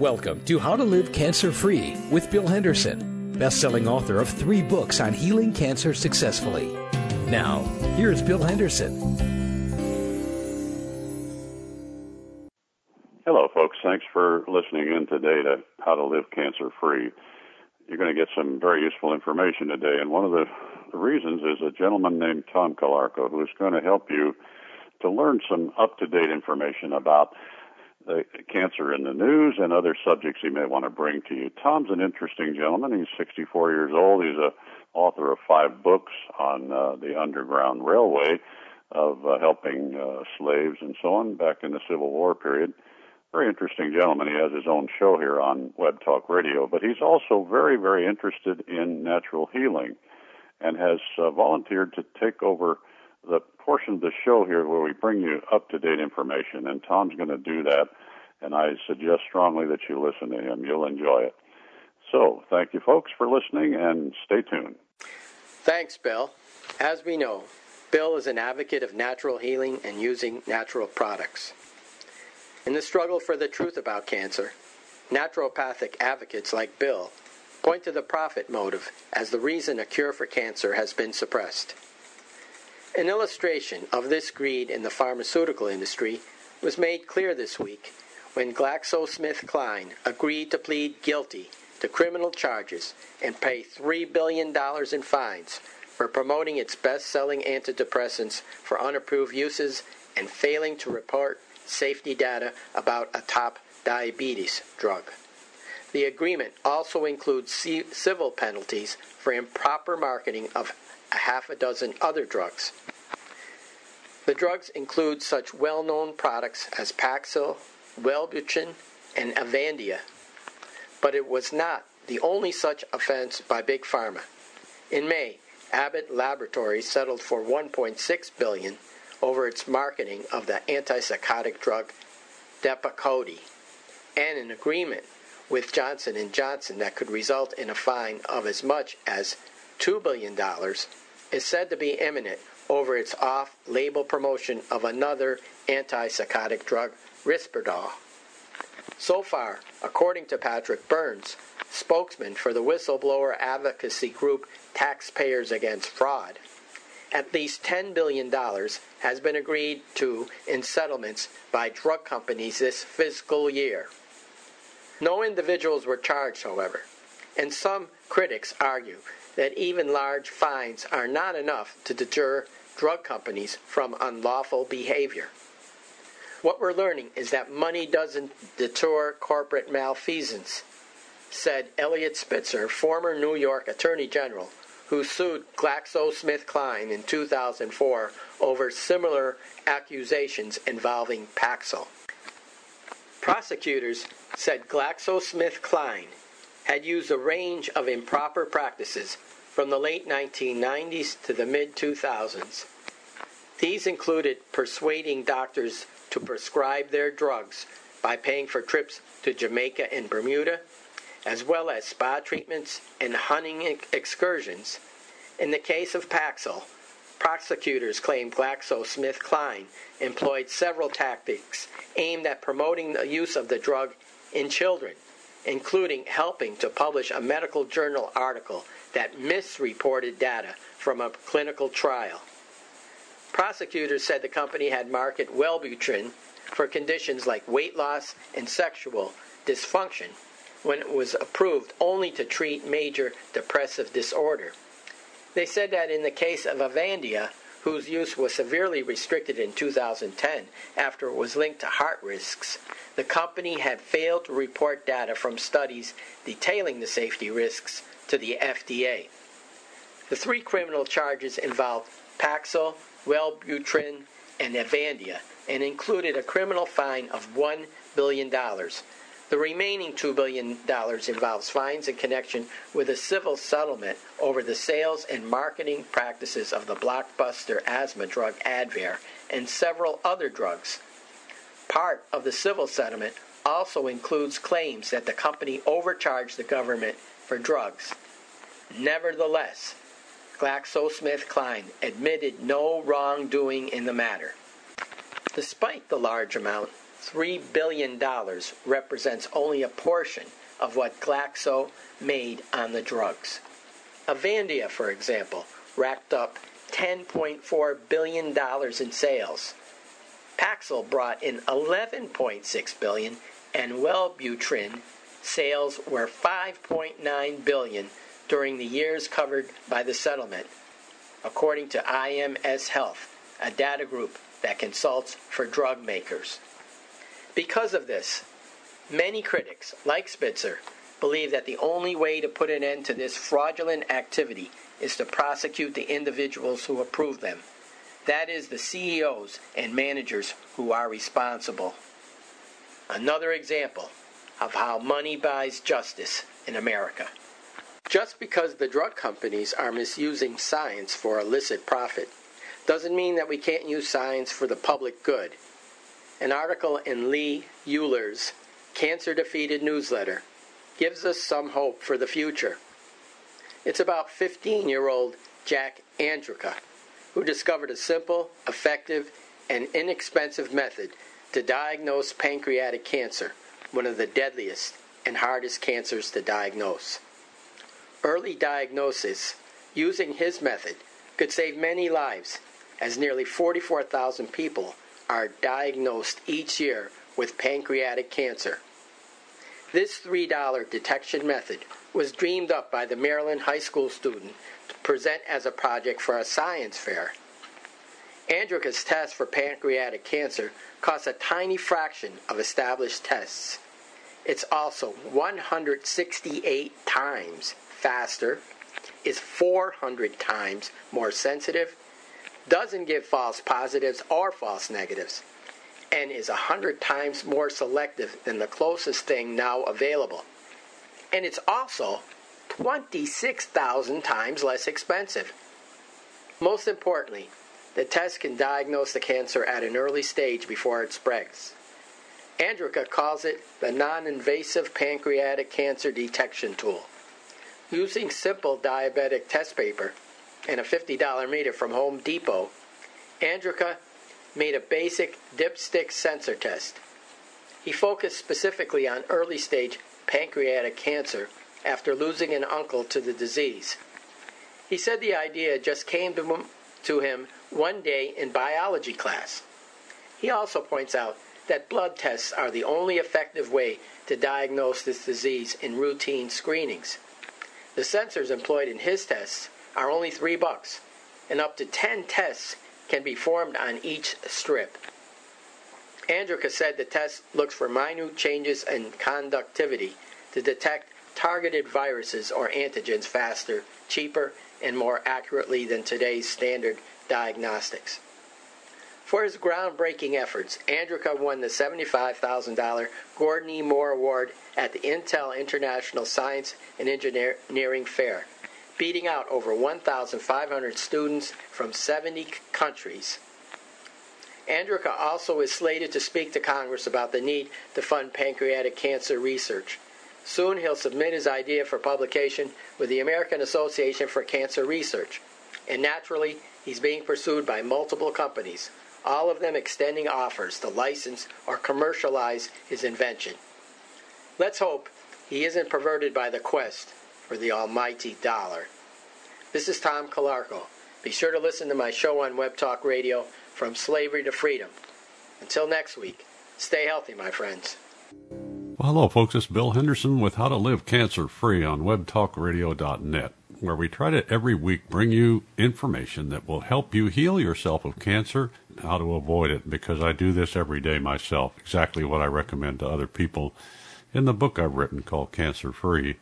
Welcome to How to Live Cancer Free with Bill Henderson, best-selling author of three books on healing cancer successfully. Now, here's Bill Henderson. Hello, folks. Thanks for listening in today to How to Live Cancer Free. You're going to get some very useful information today, and one of the, the reasons is a gentleman named Tom Calarco who is going to help you to learn some up-to-date information about the cancer in the news and other subjects he may want to bring to you. Tom's an interesting gentleman. He's 64 years old. He's a author of five books on uh, the Underground Railway of uh, helping uh, slaves and so on back in the Civil War period. Very interesting gentleman. He has his own show here on Web Talk Radio, but he's also very, very interested in natural healing and has uh, volunteered to take over the portion of the show here where we bring you up to date information, and Tom's going to do that. And I suggest strongly that you listen to him. You'll enjoy it. So, thank you, folks, for listening, and stay tuned. Thanks, Bill. As we know, Bill is an advocate of natural healing and using natural products. In the struggle for the truth about cancer, naturopathic advocates like Bill point to the profit motive as the reason a cure for cancer has been suppressed. An illustration of this greed in the pharmaceutical industry was made clear this week when GlaxoSmithKline agreed to plead guilty to criminal charges and pay $3 billion in fines for promoting its best selling antidepressants for unapproved uses and failing to report safety data about a top diabetes drug. The agreement also includes civil penalties for improper marketing of a half a dozen other drugs. The drugs include such well known products as Paxil, Wellbutrin, and Avandia, but it was not the only such offense by Big Pharma. In May, Abbott Laboratories settled for 1.6 billion over its marketing of the antipsychotic drug Depakote, and an agreement with Johnson & Johnson that could result in a fine of as much as $2 billion is said to be imminent over its off label promotion of another antipsychotic drug, Risperdal. So far, according to Patrick Burns, spokesman for the whistleblower advocacy group Taxpayers Against Fraud, at least $10 billion has been agreed to in settlements by drug companies this fiscal year. No individuals were charged, however, and some critics argue that even large fines are not enough to deter drug companies from unlawful behavior. What we're learning is that money doesn't deter corporate malfeasance, said Eliot Spitzer, former New York Attorney General, who sued GlaxoSmithKline in 2004 over similar accusations involving Paxil. Prosecutors said GlaxoSmithKline had used a range of improper practices from the late 1990s to the mid 2000s. These included persuading doctors to prescribe their drugs by paying for trips to Jamaica and Bermuda, as well as spa treatments and hunting excursions. In the case of Paxil, prosecutors claim GlaxoSmithKline employed several tactics aimed at promoting the use of the drug in children including helping to publish a medical journal article that misreported data from a clinical trial. Prosecutors said the company had marketed Wellbutrin for conditions like weight loss and sexual dysfunction when it was approved only to treat major depressive disorder. They said that in the case of Avandia, whose use was severely restricted in 2010 after it was linked to heart risks, the company had failed to report data from studies detailing the safety risks to the FDA. The three criminal charges involved Paxil, Wellbutrin, and Avandia and included a criminal fine of $1 billion the remaining $2 billion involves fines in connection with a civil settlement over the sales and marketing practices of the blockbuster asthma drug Advair and several other drugs. Part of the civil settlement also includes claims that the company overcharged the government for drugs. Nevertheless, GlaxoSmithKline admitted no wrongdoing in the matter. Despite the large amount $3 billion represents only a portion of what Glaxo made on the drugs. Avandia, for example, racked up $10.4 billion in sales. Paxil brought in 11.6 billion, and Wellbutrin sales were $5.9 billion during the years covered by the settlement, according to IMS Health, a data group that consults for drug makers. Because of this, many critics, like Spitzer, believe that the only way to put an end to this fraudulent activity is to prosecute the individuals who approve them. That is, the CEOs and managers who are responsible. Another example of how money buys justice in America. Just because the drug companies are misusing science for illicit profit doesn't mean that we can't use science for the public good. An article in Lee Euler's Cancer Defeated newsletter gives us some hope for the future. It's about 15 year old Jack Andraka, who discovered a simple, effective, and inexpensive method to diagnose pancreatic cancer, one of the deadliest and hardest cancers to diagnose. Early diagnosis using his method could save many lives, as nearly 44,000 people are diagnosed each year with pancreatic cancer. This $3 detection method was dreamed up by the Maryland high school student to present as a project for a science fair. Andraka's test for pancreatic cancer costs a tiny fraction of established tests. It's also 168 times faster, is 400 times more sensitive, doesn't give false positives or false negatives, and is 100 times more selective than the closest thing now available. And it's also 26,000 times less expensive. Most importantly, the test can diagnose the cancer at an early stage before it spreads. Andraka calls it the non invasive pancreatic cancer detection tool. Using simple diabetic test paper and a $50 meter from Home Depot, Andraka made a basic dipstick sensor test. He focused specifically on early stage pancreatic cancer after losing an uncle to the disease. He said the idea just came to him, to him one day in biology class. He also points out that blood tests are the only effective way to diagnose this disease in routine screenings. The sensors employed in his tests are only three bucks, and up to 10 tests can be formed on each strip. Andraka said the test looks for minute changes in conductivity to detect targeted viruses or antigens faster, cheaper, and more accurately than today's standard diagnostics. For his groundbreaking efforts, Andraka won the $75,000 Gordon E. Moore Award at the Intel International Science and Engineering Fair, beating out over 1,500 students from 70 countries. Andraka also is slated to speak to Congress about the need to fund pancreatic cancer research. Soon he'll submit his idea for publication with the American Association for Cancer Research. And naturally, he's being pursued by multiple companies, all of them extending offers to license or commercialize his invention. Let's hope he isn't perverted by the quest for the almighty dollar. This is Tom Calarco. Be sure to listen to my show on Web Talk Radio, From Slavery to Freedom. Until next week, stay healthy, my friends. Well, hello, folks. It's Bill Henderson with How to Live Cancer Free on WebTalkRadio.net, where we try to every week bring you information that will help you heal yourself of cancer, and how to avoid it, because I do this every day myself, exactly what I recommend to other people in the book I've written called Cancer Free.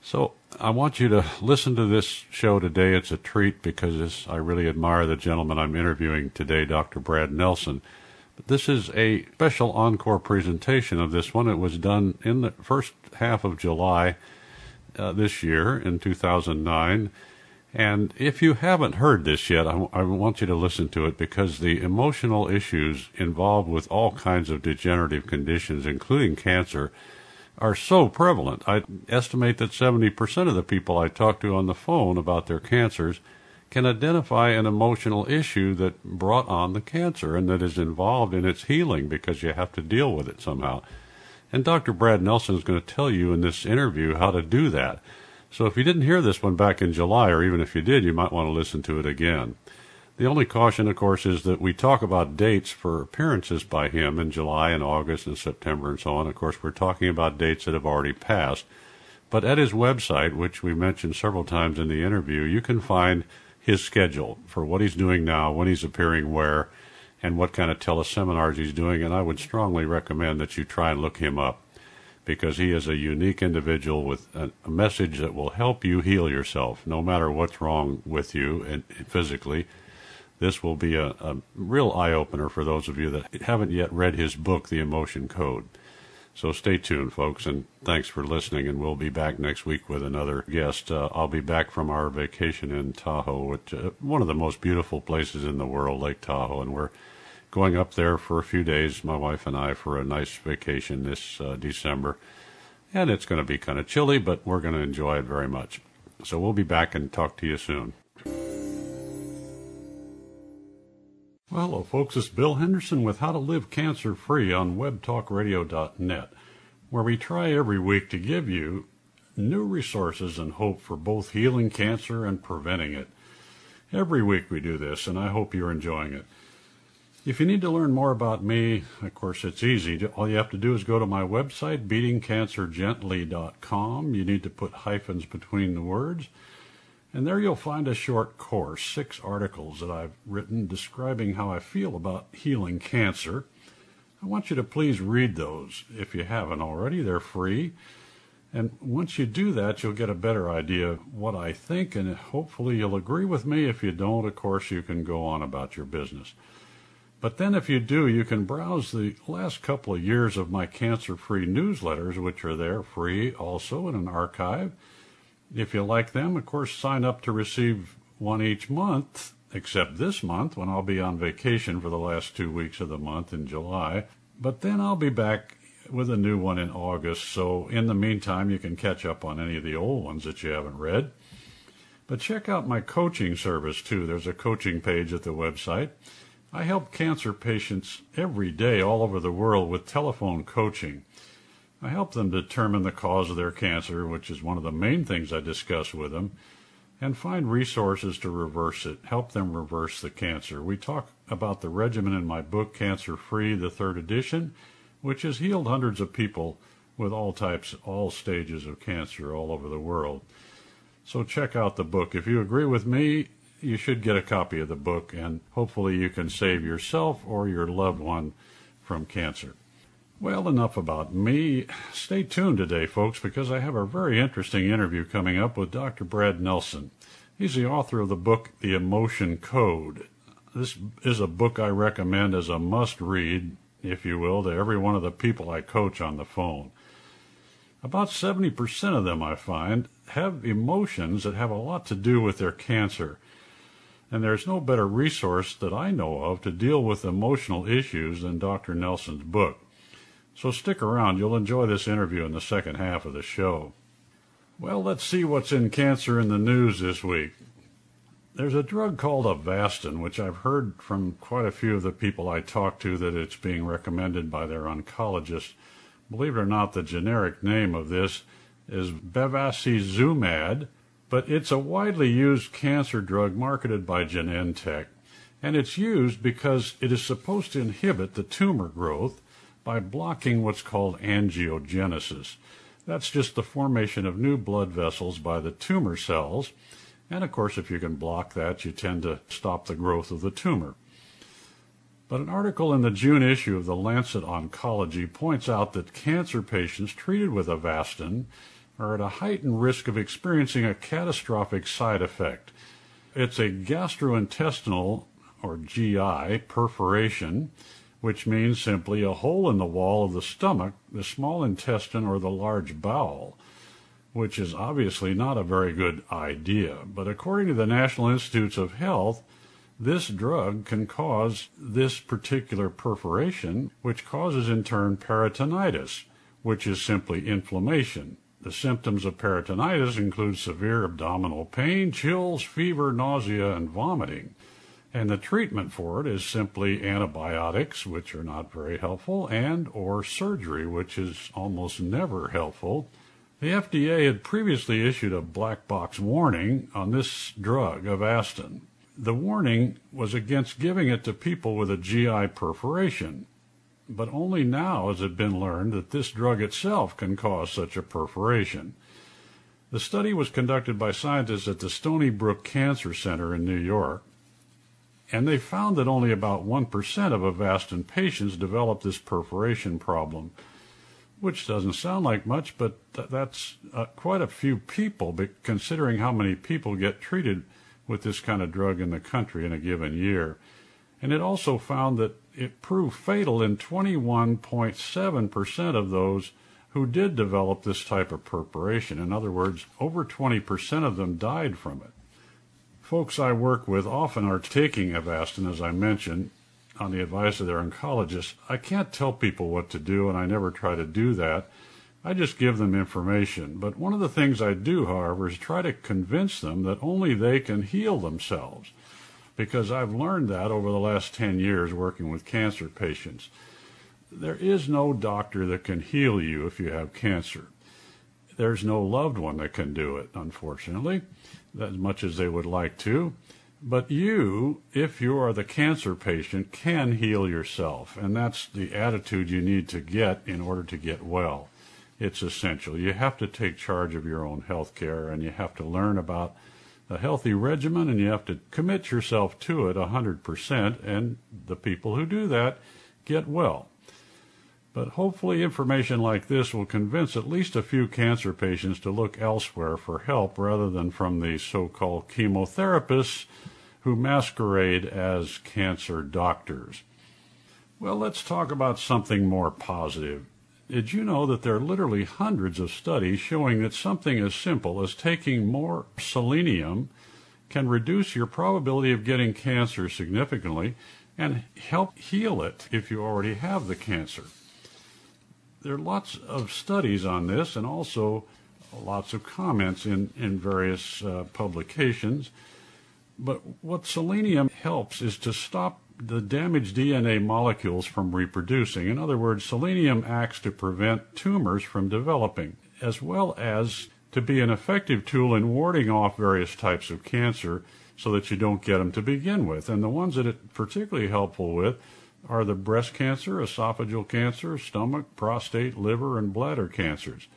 So I want you to listen to this show today. It's a treat because I really admire the gentleman I'm interviewing today, Dr. Brad Nelson. This is a special encore presentation of this one. It was done in the first half of July uh, this year in 2009. And if you haven't heard this yet, I, I want you to listen to it because the emotional issues involved with all kinds of degenerative conditions, including cancer, are so prevalent. I estimate that 70% of the people I talk to on the phone about their cancers can identify an emotional issue that brought on the cancer and that is involved in its healing because you have to deal with it somehow. And Dr. Brad Nelson is going to tell you in this interview how to do that. So if you didn't hear this one back in July, or even if you did, you might want to listen to it again. The only caution, of course, is that we talk about dates for appearances by him in July and August and September and so on. Of course, we're talking about dates that have already passed. But at his website, which we mentioned several times in the interview, you can find his schedule for what he's doing now, when he's appearing where, and what kind of teleseminars he's doing. And I would strongly recommend that you try and look him up because he is a unique individual with a, message that will help you heal yourself, no matter what's wrong with you and, and physically. This will be a, a real eye opener for those of you that haven't yet read his book, The Emotion Code. So stay tuned, folks, and thanks for listening. And we'll be back next week with another guest. Uh, I'll be back from our vacation in Tahoe, which uh, one of the most beautiful places in the world, Lake Tahoe, and we're going up there for a few days, my wife and I, for a nice vacation this uh, December. And it's going to be kind of chilly, but we're going to enjoy it very much. So we'll be back and talk to you soon. Well, hello, folks. It's Bill Henderson with How to Live Cancer Free on WebTalkRadio.net, where we try every week to give you new resources and hope for both healing cancer and preventing it. Every week we do this, and I hope you're enjoying it. If you need to learn more about me, of course, it's easy. All you have to do is go to my website, beatingcancergently.com. You need to put hyphens between the words. And there you'll find a short course, six articles that I've written describing how I feel about healing cancer. I want you to please read those if you haven't already. They're free. And once you do that, you'll get a better idea of what I think, and hopefully you'll agree with me. If you don't, of course, you can go on about your business. But then, if you do, you can browse the last couple of years of my cancer free newsletters, which are there free also in an archive. If you like them, of course, sign up to receive one each month, except this month when I'll be on vacation for the last two weeks of the month in July. But then I'll be back with a new one in August, so in the meantime, you can catch up on any of the old ones that you haven't read. But check out my coaching service too. There's a coaching page at the website. I help cancer patients every day all over the world with telephone coaching. I help them determine the cause of their cancer, which is one of the main things I discuss with them, and find resources to reverse it, help them reverse the cancer. We talk about the regimen in my book, Cancer Free, the third edition, which has healed hundreds of people with all types, all stages of cancer all over the world. So check out the book. If you agree with me, you should get a copy of the book, and hopefully you can save yourself or your loved one from cancer. Well, enough about me. Stay tuned today, folks, because I have a very interesting interview coming up with Dr. Brad Nelson. He's the author of the book, The Emotion Code. This is a book I recommend as a must read, if you will, to every one of the people I coach on the phone. About 70% of them, I find, have emotions that have a lot to do with their cancer and there's no better resource that I know of to deal with emotional issues than Dr. Nelson's book. So stick around, you'll enjoy this interview in the second half of the show. Well, let's see what's in cancer in the news this week. There's a drug called Avastin, which I've heard from quite a few of the people I talk to that it's being recommended by their oncologists. Believe it or not, the generic name of this is bevacizumab, but it's a widely used cancer drug marketed by Genentech, and it's used because it is supposed to inhibit the tumor growth by blocking what's called angiogenesis. That's just the formation of new blood vessels by the tumor cells, and of course, if you can block that, you tend to stop the growth of the tumor. But an article in the June issue of the Lancet Oncology points out that cancer patients treated with Avastin are at a heightened risk of experiencing a catastrophic side effect. It's a gastrointestinal or GI perforation, which means simply a hole in the wall of the stomach, the small intestine, or the large bowel, which is obviously not a very good idea. But according to the National Institutes of Health, this drug can cause this particular perforation, which causes in turn peritonitis, which is simply inflammation The symptoms of peritonitis include severe abdominal pain, chills, fever, nausea, and vomiting. And the treatment for it is simply antibiotics, which are not very helpful, and or surgery, which is almost never helpful. The FDA had previously issued a black box warning on this drug, Avastin. The warning was against giving it to people with a GI perforation, but only now has it been learned that this drug itself can cause such a perforation. The study was conducted by scientists at the Stony Brook Cancer Center in New York, and they found that only about 1% of Avastin patients develop this perforation problem, which doesn't sound like much, but th- that's uh, quite a few people, considering how many people get treated with this kind of drug in the country in a given year. And it also found that it proved fatal in 21.7% of those who did develop this type of perforation. In other words, over 20% of them died from it. Folks I work with often are taking Avastin, as I mentioned, on the advice of their oncologist. I can't tell people what to do, and I never try to do that. I just give them information. But one of the things I do, however, is try to convince them that only they can heal themselves. Because I've learned that over the last 10 years working with cancer patients. There is no doctor that can heal you if you have cancer. There's no loved one that can do it, unfortunately as much as they would like to. But you, if you are the cancer patient, can heal yourself. And that's the attitude you need to get in order to get well. It's essential. You have to take charge of your own health care and you have to learn about a healthy regimen and you have to commit yourself to it 100%. And the people who do that get well. But hopefully, information like this will convince at least a few cancer patients to look elsewhere for help rather than from the so called chemotherapists who masquerade as cancer doctors. Well, let's talk about something more positive. Did you know that there are literally hundreds of studies showing that something as simple as taking more selenium can reduce your probability of getting cancer significantly and help heal it if you already have the cancer? there are lots of studies on this and also lots of comments in, in various uh, publications. But what selenium helps is to stop the damaged DNA molecules from reproducing. In other words, selenium acts to prevent tumors from developing, as well as to be an effective tool in warding off various types of cancer so that you don't get them to begin with. And the ones that it's particularly helpful with are the breast cancer, esophageal cancer, stomach, prostate, liver, and bladder cancers.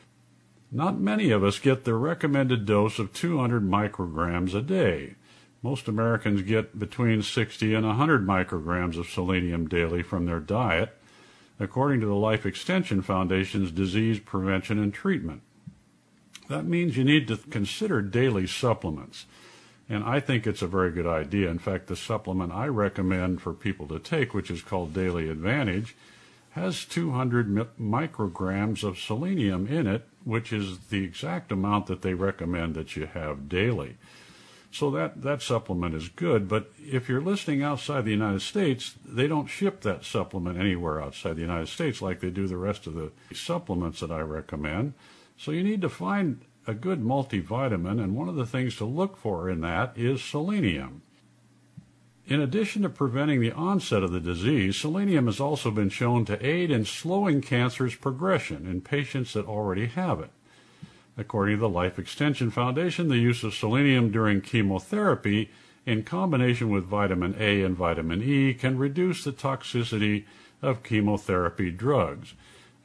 Not many of us get the recommended dose of 200 micrograms a day. Most Americans get between 60 and 100 micrograms of selenium daily from their diet, according to the Life Extension Foundation's Disease Prevention and Treatment. That means you need to consider daily supplements. And I think it's a very good idea. In fact, the supplement I recommend for people to take, which is called Daily Advantage, has 200 micrograms of selenium in it, which is the exact amount that they recommend that you have daily. So that, that supplement is good, but if you're listening outside the United States, they don't ship that supplement anywhere outside the United States like they do the rest of the supplements that I recommend. So you need to find a good multivitamin, and one of the things to look for in that is selenium. In addition to preventing the onset of the disease, selenium has also been shown to aid in slowing cancer's progression in patients that already have it. According to the Life Extension Foundation, the use of selenium during chemotherapy in combination with vitamin A and vitamin E can reduce the toxicity of chemotherapy drugs.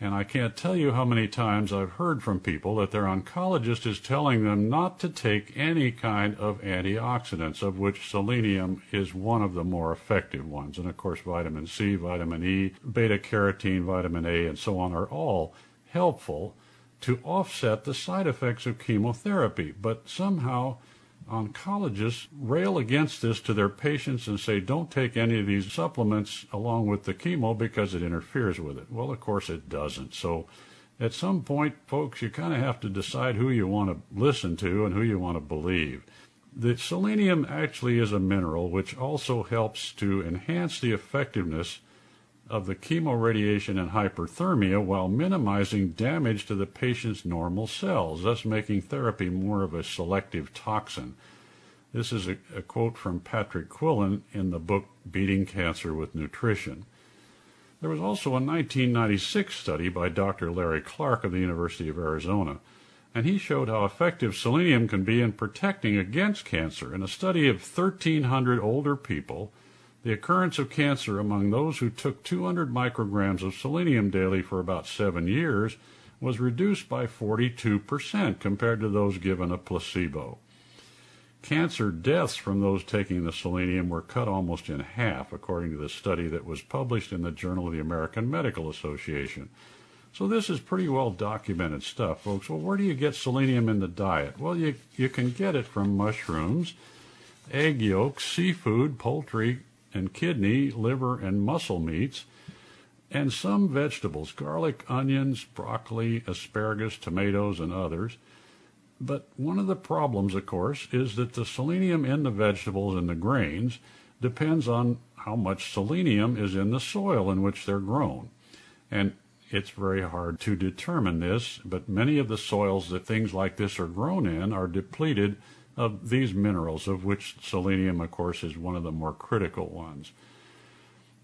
And I can't tell you how many times I've heard from people that their oncologist is telling them not to take any kind of antioxidants, of which selenium is one of the more effective ones. And of course, vitamin C, vitamin E, beta carotene, vitamin A, and so on are all helpful to offset the side effects of chemotherapy. But somehow, oncologists rail against this to their patients and say, don't take any of these supplements along with the chemo because it interferes with it. Well, of course, it doesn't. So at some point, folks, you kind of have to decide who you want to listen to and who you want to believe. The selenium actually is a mineral which also helps to enhance the effectiveness of the chemoradiation and hyperthermia while minimizing damage to the patient's normal cells, thus making therapy more of a selective toxin. This is a, a quote from Patrick Quillin in the book Beating Cancer with Nutrition. There was also a 1996 study by Dr. Larry Clark of the University of Arizona, and he showed how effective selenium can be in protecting against cancer. In a study of 1,300 older people, the occurrence of cancer among those who took 200 micrograms of selenium daily for about seven years was reduced by 42% compared to those given a placebo. Cancer deaths from those taking the selenium were cut almost in half, according to the study that was published in the Journal of the American Medical Association. So this is pretty well documented stuff, folks. Well, where do you get selenium in the diet? Well, you, you can get it from mushrooms, egg yolks, seafood, poultry, and kidney, liver, and muscle meats, and some vegetables garlic, onions, broccoli, asparagus, tomatoes, and others. But one of the problems, of course, is that the selenium in the vegetables and the grains depends on how much selenium is in the soil in which they're grown. And it's very hard to determine this, but many of the soils that things like this are grown in are depleted of these minerals, of which selenium, of course, is one of the more critical ones.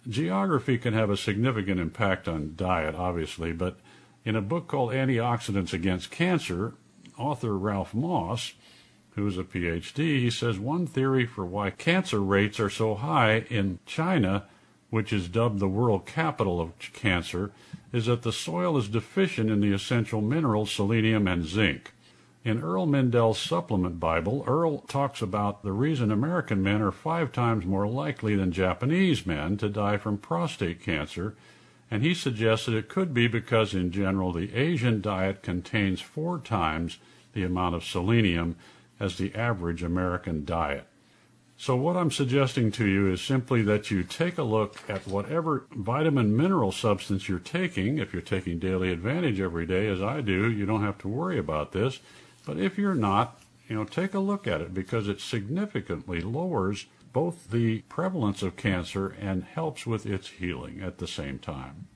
Geography can have a significant impact on diet, obviously, but in a book called Antioxidants Against Cancer, author Ralph Moss, who's a PhD, he says one theory for why cancer rates are so high in China, which is dubbed the world capital of cancer, is that the soil is deficient in the essential minerals selenium and zinc. In Earl Mindell's supplement Bible, Earl talks about the reason American men are five times more likely than Japanese men to die from prostate cancer, and he suggests that it could be because, in general, the Asian diet contains four times the amount of selenium as the average American diet. So, what I'm suggesting to you is simply that you take a look at whatever vitamin mineral substance you're taking. If you're taking Daily Advantage every day, as I do, you don't have to worry about this. But if you're not, you know, take a look at it because it significantly lowers both the prevalence of cancer and helps with its healing at the same time.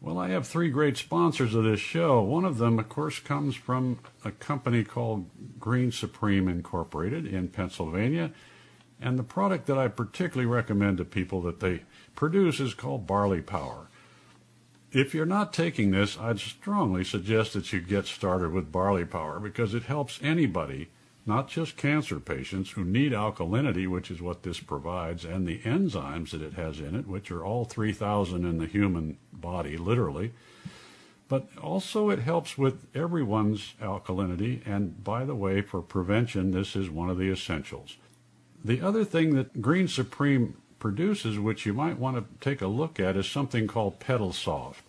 Well, I have three great sponsors of this show. One of them, of course, comes from a company called Green Supreme Incorporated in Pennsylvania. And the product that I particularly recommend to people that they produce is called Barley Power. If you're not taking this, I'd strongly suggest that you get started with barley power because it helps anybody, not just cancer patients who need alkalinity, which is what this provides, and the enzymes that it has in it, which are all 3,000 in the human body, literally. But also, it helps with everyone's alkalinity, and by the way, for prevention, this is one of the essentials. The other thing that Green Supreme produces, which you might want to take a look at, is something called Petal Soft.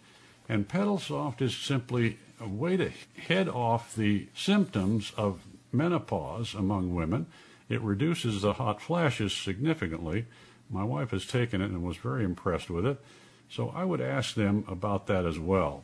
And Pedal Soft is simply a way to head off the symptoms of menopause among women. It reduces the hot flashes significantly. My wife has taken it and was very impressed with it. So I would ask them about that as well.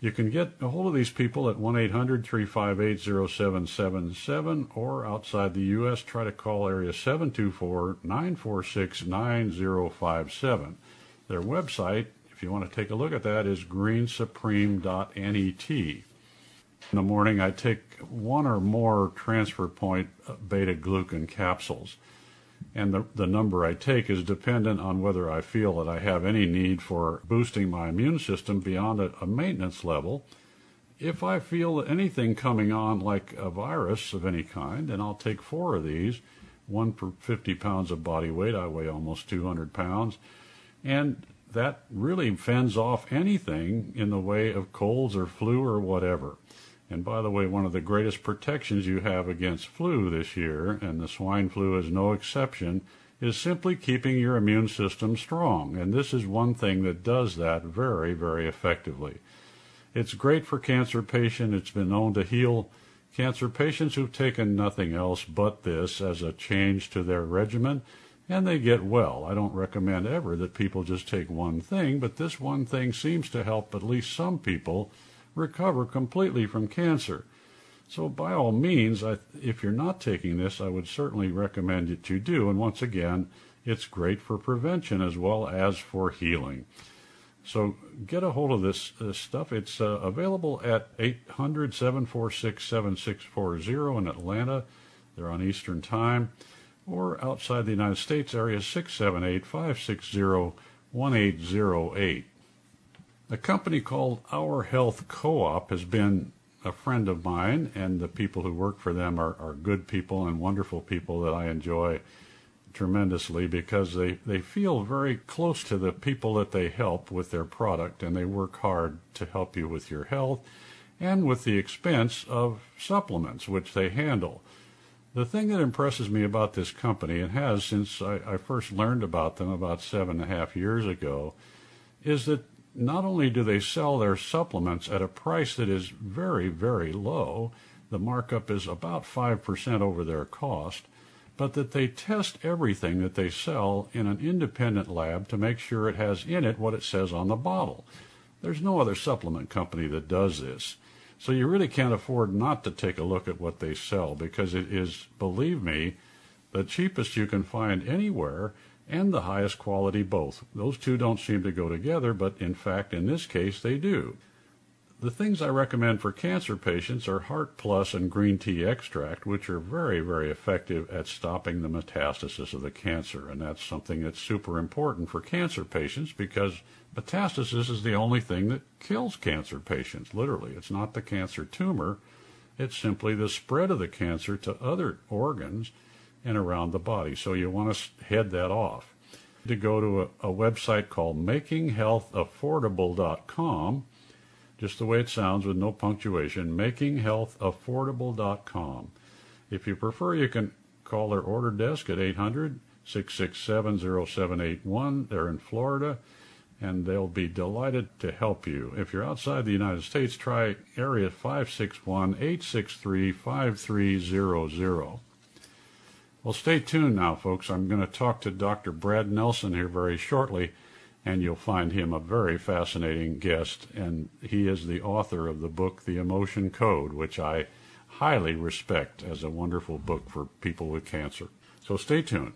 You can get a hold of these people at 1 800 358 0777 or outside the U.S., try to call area 724 946 9057. Their website, if you want to take a look at that, is greensupreme.net. In the morning, I take one or more transfer point beta glucan capsules and the, the number I take is dependent on whether I feel that I have any need for boosting my immune system beyond a, a maintenance level. If I feel anything coming on like a virus of any kind, then I'll take four of these, one per 50 pounds of body weight. I weigh almost 200 pounds. And that really fends off anything in the way of colds or flu or whatever. And by the way, one of the greatest protections you have against flu this year, and the swine flu is no exception, is simply keeping your immune system strong. And this is one thing that does that very, very effectively. It's great for cancer patients. It's been known to heal cancer patients who've taken nothing else but this as a change to their regimen, and they get well. I don't recommend ever that people just take one thing, but this one thing seems to help at least some people recover completely from cancer. So, by all means, I, if you're not taking this, I would certainly recommend that you do. And once again, It's great for prevention as well as for healing. So get a hold of this, this stuff. It's uh, available at 800 746 7640 in Atlanta. They're on Eastern Time. Or outside the United States area, 678 560 1808. A company called Our Health Co op has been a friend of mine, and the people who work for them are, are good people and wonderful people that I enjoy tremendously because they, they feel very close to the people that they help with their product and they work hard to help you with your health and with the expense of supplements, which they handle. The thing that impresses me about this company, and has since I, I first learned about them about seven and a half years ago, is that not only do they sell their supplements at a price that is very, very low, the markup is about 5% over their cost, but that they test everything that they sell in an independent lab to make sure it has in it what it says on the bottle. There's no other supplement company that does this. So you really can't afford not to take a look at what they sell because it is, believe me, the cheapest you can find anywhere and the highest quality both. Those two don't seem to go together, but in fact, in this case, they do. The things I recommend for cancer patients are Heart Plus and green tea extract, which are very, very effective at stopping the metastasis of the cancer. And that's something that's super important for cancer patients because metastasis is the only thing that kills cancer patients, literally. It's not the cancer tumor, it's simply the spread of the cancer to other organs and around the body. So you want to head that off. To go to a, a website called makinghealthaffordable.com just the way it sounds with no punctuation, makinghealthaffordable.com. If you prefer, you can call their order desk at 800 667 0781. They're in Florida, and they'll be delighted to help you. If you're outside the United States, try area 561 863 5300. Well, stay tuned now, folks. I'm going to talk to Dr. Brad Nelson here very shortly and you'll find him a very fascinating guest. And he is the author of the book, The Emotion Code, which I highly respect as a wonderful book for people with cancer. So stay tuned.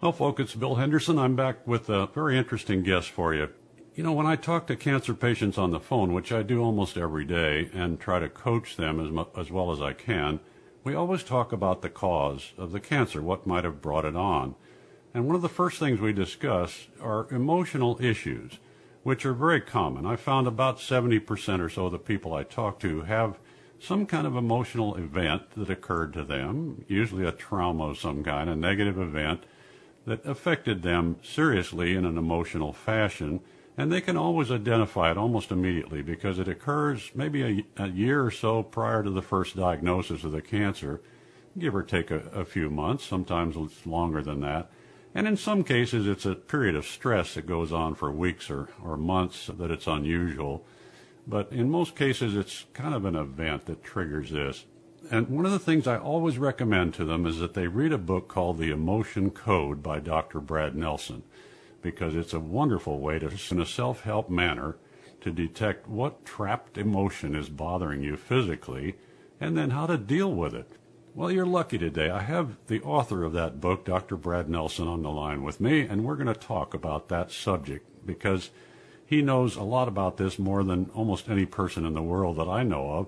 Well, folks, it's Bill Henderson. I'm back with a very interesting guest for you. You know, when I talk to cancer patients on the phone, which I do almost every day, and try to coach them as, mu- as well as I can, we always talk about the cause of the cancer, what might have brought it on. And one of the first things we discuss are emotional issues, which are very common. I found about 70% or so of the people I talk to have some kind of emotional event that occurred to them, usually a trauma of some kind, a negative event that affected them seriously in an emotional fashion and they can always identify it almost immediately because it occurs maybe a, a, year or so prior to the first diagnosis of the cancer, give or take a, a few months. Sometimes it's longer than that. And in some cases, it's a period of stress that goes on for weeks or, or months that it's unusual. But in most cases, it's kind of an event that triggers this. And one of the things I always recommend to them is that they read a book called The Emotion Code by Dr. Brad Nelson because it's a wonderful way to, in a self help manner, to detect what trapped emotion is bothering you physically and then how to deal with it. Well, you're lucky today. I have the author of that book, Dr. Brad Nelson, on the line with me, and we're going to talk about that subject because he knows a lot about this more than almost any person in the world that I know of.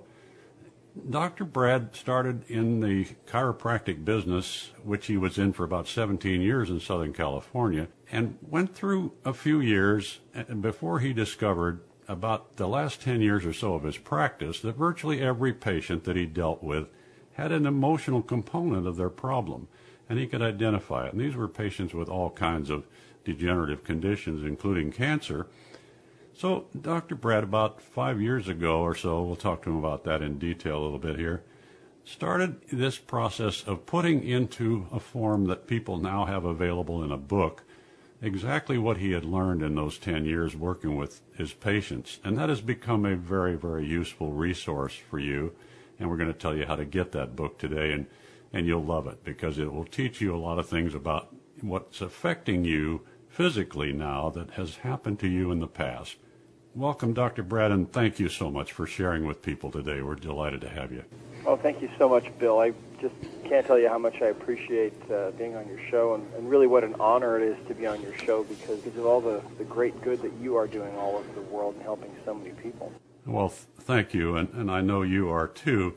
Dr. Brad started in the chiropractic business, which he was in for about 17 years in Southern California, and went through a few years eh, before he discovered about the last 10 years or so of his practice that virtually every patient that he dealt with had an emotional component of their problem, and he could identify it. And these were patients with all kinds of degenerative conditions, including cancer. So, Dr. Brad, about five years ago or so, we'll talk to him about that in detail a little bit here, started this process of putting into a form that people now have available in a book exactly what he had learned in those 10 years working with his patients. And that has become a very, very useful resource for you. And we're going to tell you how to get that book today, and, and you'll love it because it will teach you a lot of things about what's affecting you physically now that has happened to you in the past. Welcome, Dr. Brad, and thank you so much for sharing with people today. We're delighted to have you. Oh, thank you so much, Bill. I just can't tell you how much I appreciate uh, being on your show and, and really what an honor it is to be on your show because, because of all the, the great good that you are doing all over the world and helping so many people. Well, th- thank you, and, and I know you are too.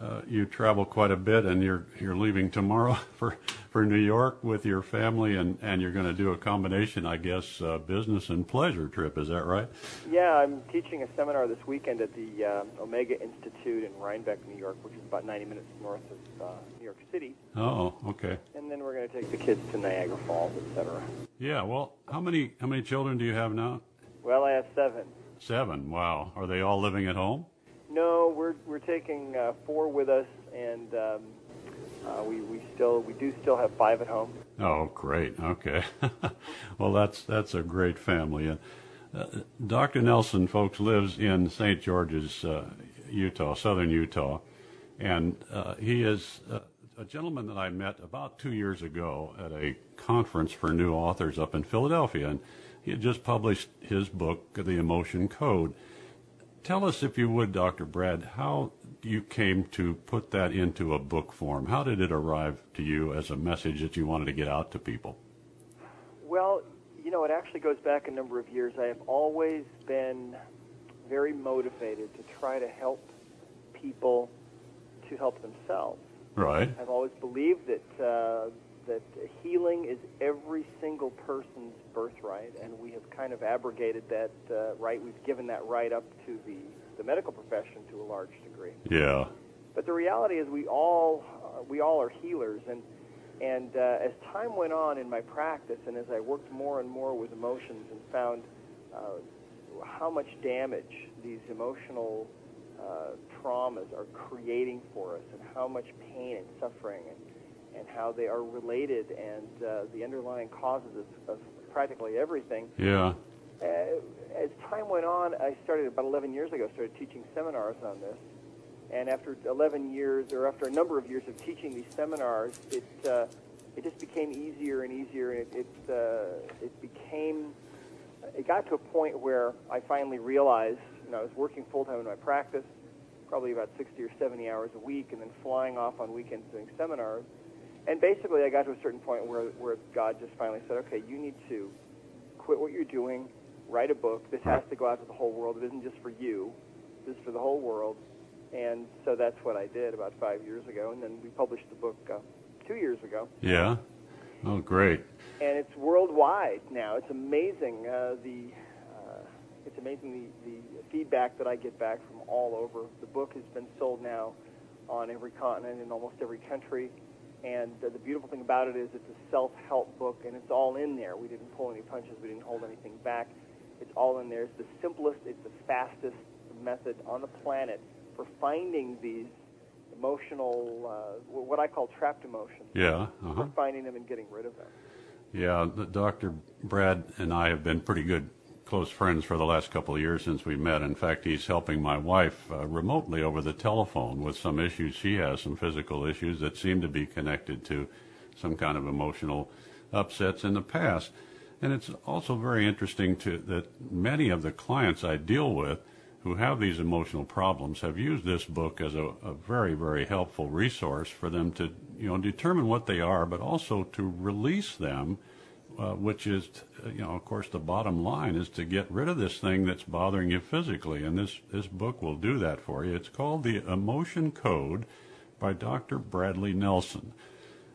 Uh, you travel quite a bit, and you're you're leaving tomorrow for for New York with your family, and and you're going to do a combination, I guess, uh, business and pleasure trip. Is that right? Yeah, I'm teaching a seminar this weekend at the uh, Omega Institute in Rhinebeck, New York, which is about 90 minutes north of uh, New York City. Oh, okay. And then we're going to take the kids to Niagara Falls, etc. Yeah. Well, how many how many children do you have now? Well, I have seven. Seven. Wow. Are they all living at home? No, we're we're taking uh, four with us, and um, uh, we we still we do still have five at home. Oh, great. Okay. well, that's that's a great family. Uh, Dr. Nelson, folks, lives in St. George's, uh, Utah, southern Utah, and uh, he is uh, a gentleman that I met about two years ago at a conference for new authors up in Philadelphia, and he had just published his book, The Emotion Code. Tell us, if you would, Dr. Brad, how you came to put that into a book form. How did it arrive to you as a message that you wanted to get out to people? Well, you know, it actually goes back a number of years. I have always been very motivated to try to help people to help themselves. Right. I've always believed that uh, that healing is every single person's birthright, and we have kind of abrogated that uh, right. We've given that right up to the, the medical profession to a large degree. Yeah. But the reality is, we all uh, we all are healers, and and uh, as time went on in my practice, and as I worked more and more with emotions, and found uh, how much damage these emotional uh, traumas are creating for us, and how much pain and suffering, and and how they are related and uh, the underlying causes of, of practically everything. Yeah. Uh, as time went on, I started about 11 years ago. Started teaching seminars on this, and after 11 years, or after a number of years of teaching these seminars, it uh, it just became easier and easier. And it it, uh, it became it got to a point where I finally realized, you know, I was working full time in my practice, probably about 60 or 70 hours a week, and then flying off on weekends doing seminars and basically, I got to a certain point where, where God just finally said, okay, you need to quit what you're doing, write a book. This has to go out to the whole world. It isn't just for you. This is for the whole world. And so that's what I did about five years ago. And then we published the book uh, two years ago. Yeah. Oh, great. And it's worldwide now. It's amazing uh, the uh, it's amazing the, the feedback that I get back from all over. The book has been sold now on every continent in almost every country. And uh, the beautiful thing about it is it's a self-help book, and it's all in there. We didn't pull any punches. We didn't hold anything back. It's all in there. It's the simplest, it's the fastest method on the planet for finding these emotional, uh, what I call trapped emotions. Yeah. Uh-huh. For finding them and getting rid of them. Yeah, Dr. Brad and I have been pretty good close friends for the last couple of years since we met. In fact, he's helping my wife uh, remotely over the telephone with some issues she has, some physical issues that seem to be connected to some kind of emotional upsets in the past. And it's also very interesting to that many of the clients I deal with who have these emotional problems have used this book as a, a very, very helpful resource for them to, you know, determine what they are, but also to release them uh, which is, you know, of course, the bottom line is to get rid of this thing that's bothering you physically, and this this book will do that for you. It's called The Emotion Code by Dr. Bradley Nelson,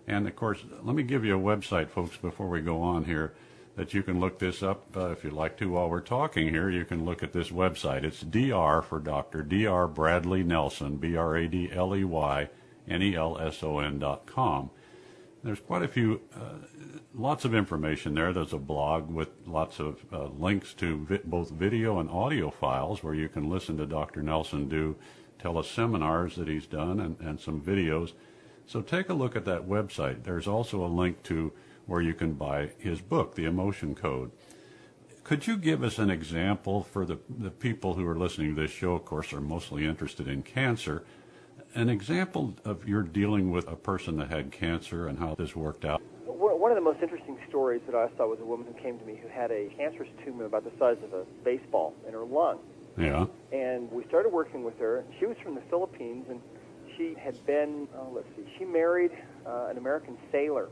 and of course, let me give you a website, folks, before we go on here. That you can look this up uh, if you'd like to while we're talking here. You can look at this website. It's Dr. for Dr. Dr. Bradley Nelson, B R A D L E Y N E L S O N dot com. There's quite a few, uh, lots of information there. There's a blog with lots of uh, links to vi- both video and audio files where you can listen to Dr. Nelson do teleseminars that he's done and, and some videos. So take a look at that website. There's also a link to where you can buy his book, The Emotion Code. Could you give us an example for the, the people who are listening to this show, of course, are mostly interested in cancer? An example of your dealing with a person that had cancer and how this worked out? One of the most interesting stories that I saw was a woman who came to me who had a cancerous tumor about the size of a baseball in her lung. Yeah. And we started working with her. She was from the Philippines, and she had been, oh, let's see, she married uh, an American sailor.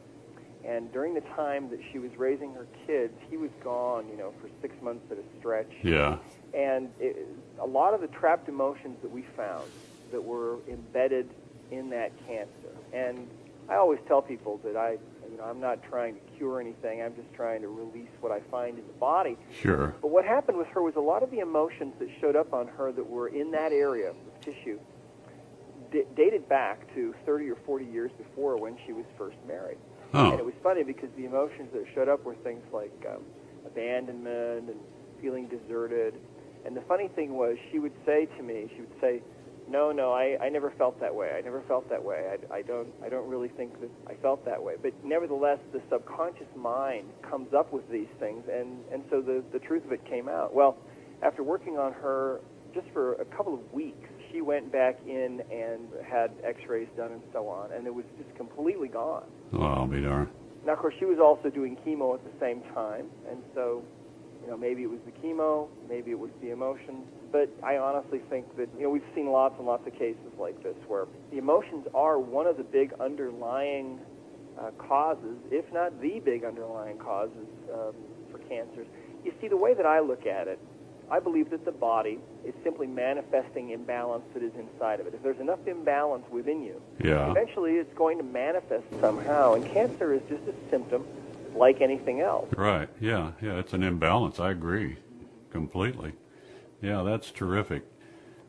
And during the time that she was raising her kids, he was gone, you know, for six months at a stretch. Yeah. And it, a lot of the trapped emotions that we found that were embedded in that cancer. And I always tell people that I, you know, I'm not trying to cure anything. I'm just trying to release what I find in the body. Sure. But what happened with her was a lot of the emotions that showed up on her that were in that area of tissue d- dated back to 30 or 40 years before when she was first married. Oh. And it was funny because the emotions that showed up were things like um, abandonment and feeling deserted. And the funny thing was, she would say to me, she would say, "No, no, I, I never felt that way. I never felt that way. I, I don't, I don't really think that I felt that way." But nevertheless, the subconscious mind comes up with these things, and and so the the truth of it came out. Well, after working on her just for a couple of weeks, she went back in and had X-rays done and so on, and it was just completely gone. Well, I'll be darned. Now, of course, she was also doing chemo at the same time, and so, you know, maybe it was the chemo, maybe it was the emotions. But I honestly think that, you know, we've seen lots and lots of cases like this where the emotions are one of the big underlying uh, causes, if not the big underlying causes um, for cancers. You see, the way that I look at it, I believe that the body is simply manifesting imbalance that is inside of it. If there's enough imbalance within you, Yeah. eventually it's going to manifest somehow. And cancer is just a symptom like anything else. Right. Yeah. Yeah. It's an imbalance. I agree completely. Yeah, that's terrific.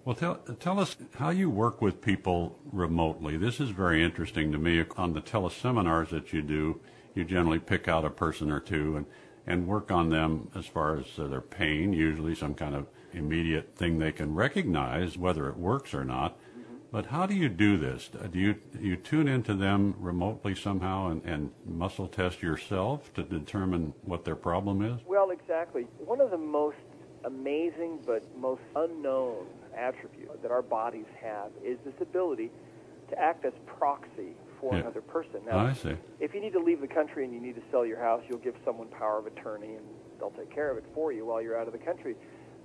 Well, tell tell us how you work with people remotely. This is very interesting to me. On the teleseminars that you do, you generally pick out a person or two and and work on them as far as uh, their pain, usually some kind of immediate thing they can recognize, whether it works or not. But how do you do this? Uh, do you you tune into them remotely somehow and, and muscle test yourself to determine what their problem is? Well, exactly. One of the most amazing but most unknown attributes that our bodies have is this ability to act as proxy for Yeah. another person. Oh, I see. if you need to leave the country and you need to sell your house, you'll give someone power of attorney and they'll take care of it for you while you're out of the country.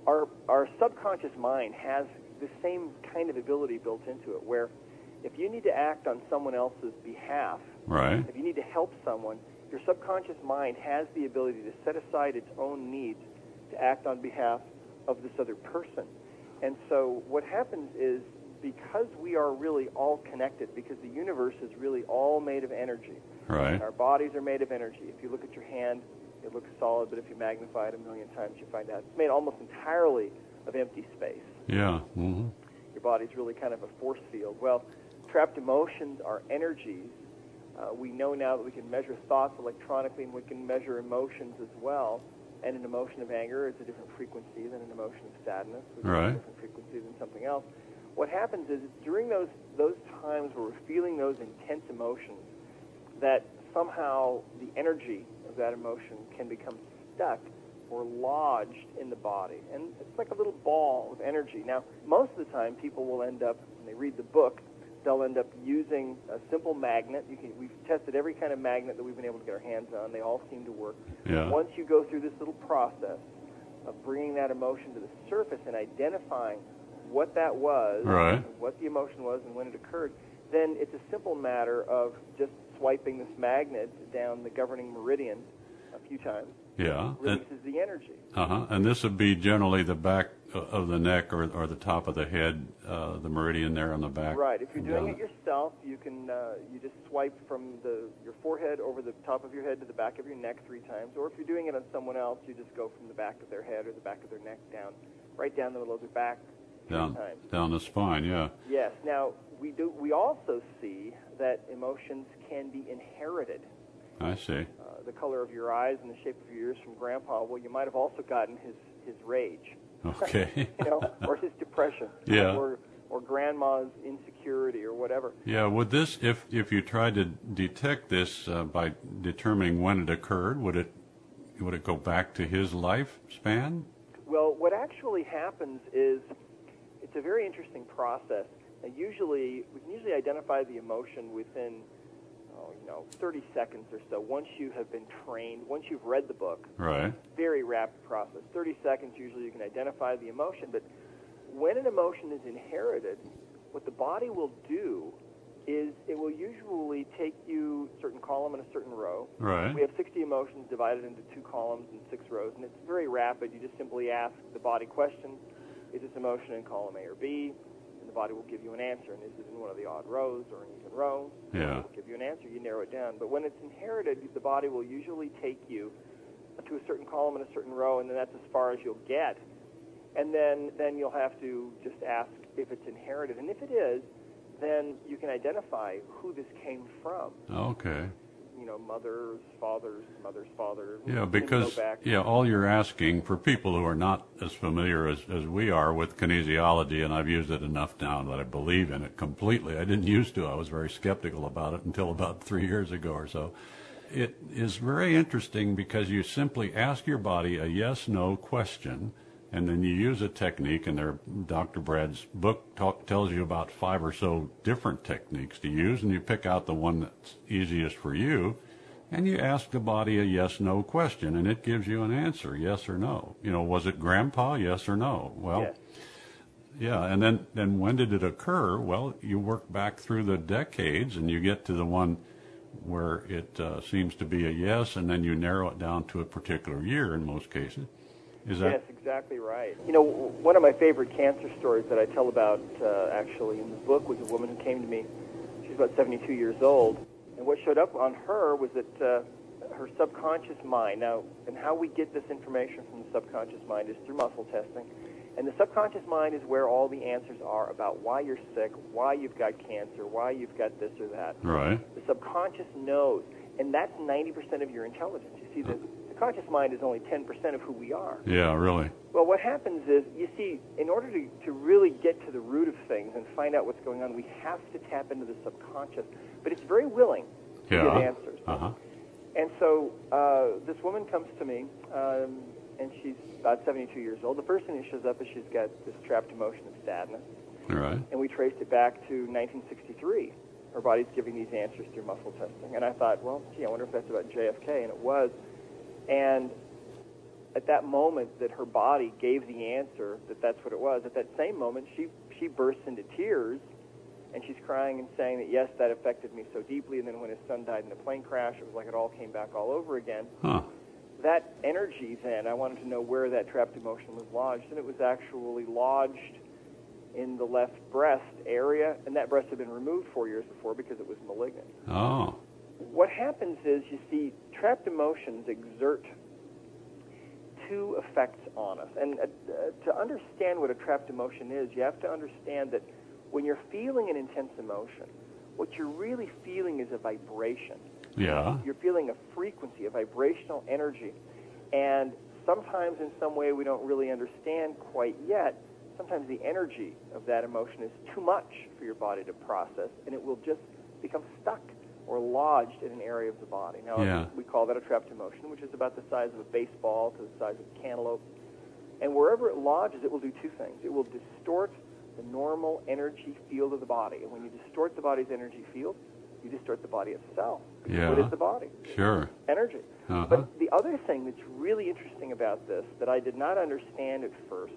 Our our subconscious mind has the same kind of ability built into it where if you need to act on someone else's behalf, Right. if you need to help someone, your subconscious mind has the ability to set aside its own needs to act on behalf of this other person. And so what happens is because we are really all connected, because the universe is really all made of energy, Right. our bodies are made of energy. If you look at your hand, it looks solid, but if you magnify it a million times, you find out it's made almost entirely of empty space. Yeah. hmm Your body's really kind of a force field. Well, trapped emotions are energies. Uh, we know now that we can measure thoughts electronically and we can measure emotions as well. And an emotion of anger is a different frequency than an emotion of sadness, which is a different frequency than something else. What happens is during those those times where we're feeling those intense emotions, that somehow the energy of that emotion can become stuck or lodged in the body. And it's like a little ball of energy. Now, most of the time, people will end up, when they read the book, they'll end up using a simple magnet. You can, we've tested every kind of magnet that we've been able to get our hands on. They all seem to work. Yeah. Once you go through this little process of bringing that emotion to the surface and identifying what that was, Right. what the emotion was, and when it occurred, then it's a simple matter of just swiping this magnet down the governing meridian few times, Yeah. And, releases the energy. uh-huh. And this would be generally the back of the neck or, or the top of the head, uh, the meridian there on the back. Right. If you're doing it yourself, you can uh, you just swipe from the your forehead over the top of your head to the back of your neck three times. Or if you're doing it on someone else, you just go from the back of their head or the back of their neck down, right down the middle of their back down, down the spine, yeah. Yes. Now we do. We also see that emotions can be inherited. I see. Uh, the color of your eyes and the shape of your ears from Grandpa. Well, you might have also gotten his his rage, Okay. you know, or his depression, Yeah. or or Grandma's insecurity, or whatever. Yeah, would this, if if you tried to detect this uh, by determining when it occurred, would it would it go back to his lifespan? Well, what actually happens is it's a very interesting process. And usually, we can usually identify the emotion within, oh, you know, 30 seconds or so. Once you have been trained, once you've read the book, Right. very rapid process. 30 seconds usually you can identify the emotion. But when an emotion is inherited, what the body will do is it will usually take you a certain column and a certain row. Right. We have 60 emotions divided into two columns and six rows, and it's very rapid. You just simply ask the body questions. Is this emotion in column A or B? And the body will give you an answer. And is it in one of the odd rows or an even row? Yeah. It will give you an answer. You narrow it down. But when it's inherited, the body will usually take you to a certain column and a certain row, and then that's as far as you'll get. And then, then you'll have to just ask if it's inherited. And if it is, then you can identify who this came from. Okay. You know, mother's, father's, mother's father. Yeah, because yeah, all you're asking for people who are not as familiar as, as we are with kinesiology, and I've used it enough now that I believe in it completely. I didn't used to. I was very skeptical about it until about three years ago or so. It is very interesting because you simply ask your body a yes/no question, and then you use a technique. And there, Dr. Brad's book talk, tells you about five or so different techniques to use, and you pick out the one that's easiest for you and you ask the body a yes no question and it gives you an answer yes or no you know was it grandpa yes or no well Yes. yeah and then then when did it occur well you work back through the decades and you get to the one where it uh, seems to be a yes and then you narrow it down to a particular year in most cases is that Yes, exactly right. You know, one of my favorite cancer stories that I tell about uh, actually in the book was a woman who came to me. She's about 72 years old, and what showed up on her was that uh, her subconscious mind. Now, and how we get this information from the subconscious mind is through muscle testing. And the subconscious mind is where all the answers are about why you're sick, why you've got cancer, why you've got this or that. right The subconscious knows, and that's 90% of your intelligence. You see, the, conscious mind is only 10% of who we are. yeah really Well, what happens is, you see, in order to, to really get to the root of things and find out what's going on, we have to tap into the subconscious. But it's very willing to yeah give answers. uh-huh And so uh, this woman comes to me, um, and she's about 72 years old. The first thing that shows up is she's got this trapped emotion of sadness. right And we traced it back to 1963. Her body's giving these answers through muscle testing. And I thought, well, gee, I wonder if that's about JFK. And it was. And at that moment that her body gave the answer that that's what it was, at that same moment, she, she bursts into tears. And she's crying and saying that, yes, that affected me so deeply. And then when his son died in the plane crash, it was like it all came back all over again huh that energy then, I wanted to know where that trapped emotion was lodged, and it was actually lodged in the left breast area, and that breast had been removed four years before because it was malignant. oh What happens is, you see, trapped emotions exert two effects on us. And uh, to understand what a trapped emotion is, you have to understand that when you're feeling an intense emotion, what you're really feeling is a vibration yeah you're feeling a frequency, a vibrational energy. And sometimes, in some way, we don't really understand quite yet. Sometimes the energy of that emotion is too much for your body to process, and it will just become stuck or lodged in an area of the body. Now, Yeah. we call that a trapped emotion, which is about the size of a baseball to the size of a cantaloupe. And wherever it lodges, it will do two things. It will distort the normal energy field of the body. And when you distort the body's energy field, you distort the body itself. Yeah. What is the body? sure Energy. Uh-huh. But the other thing that's really interesting about this that I did not understand at first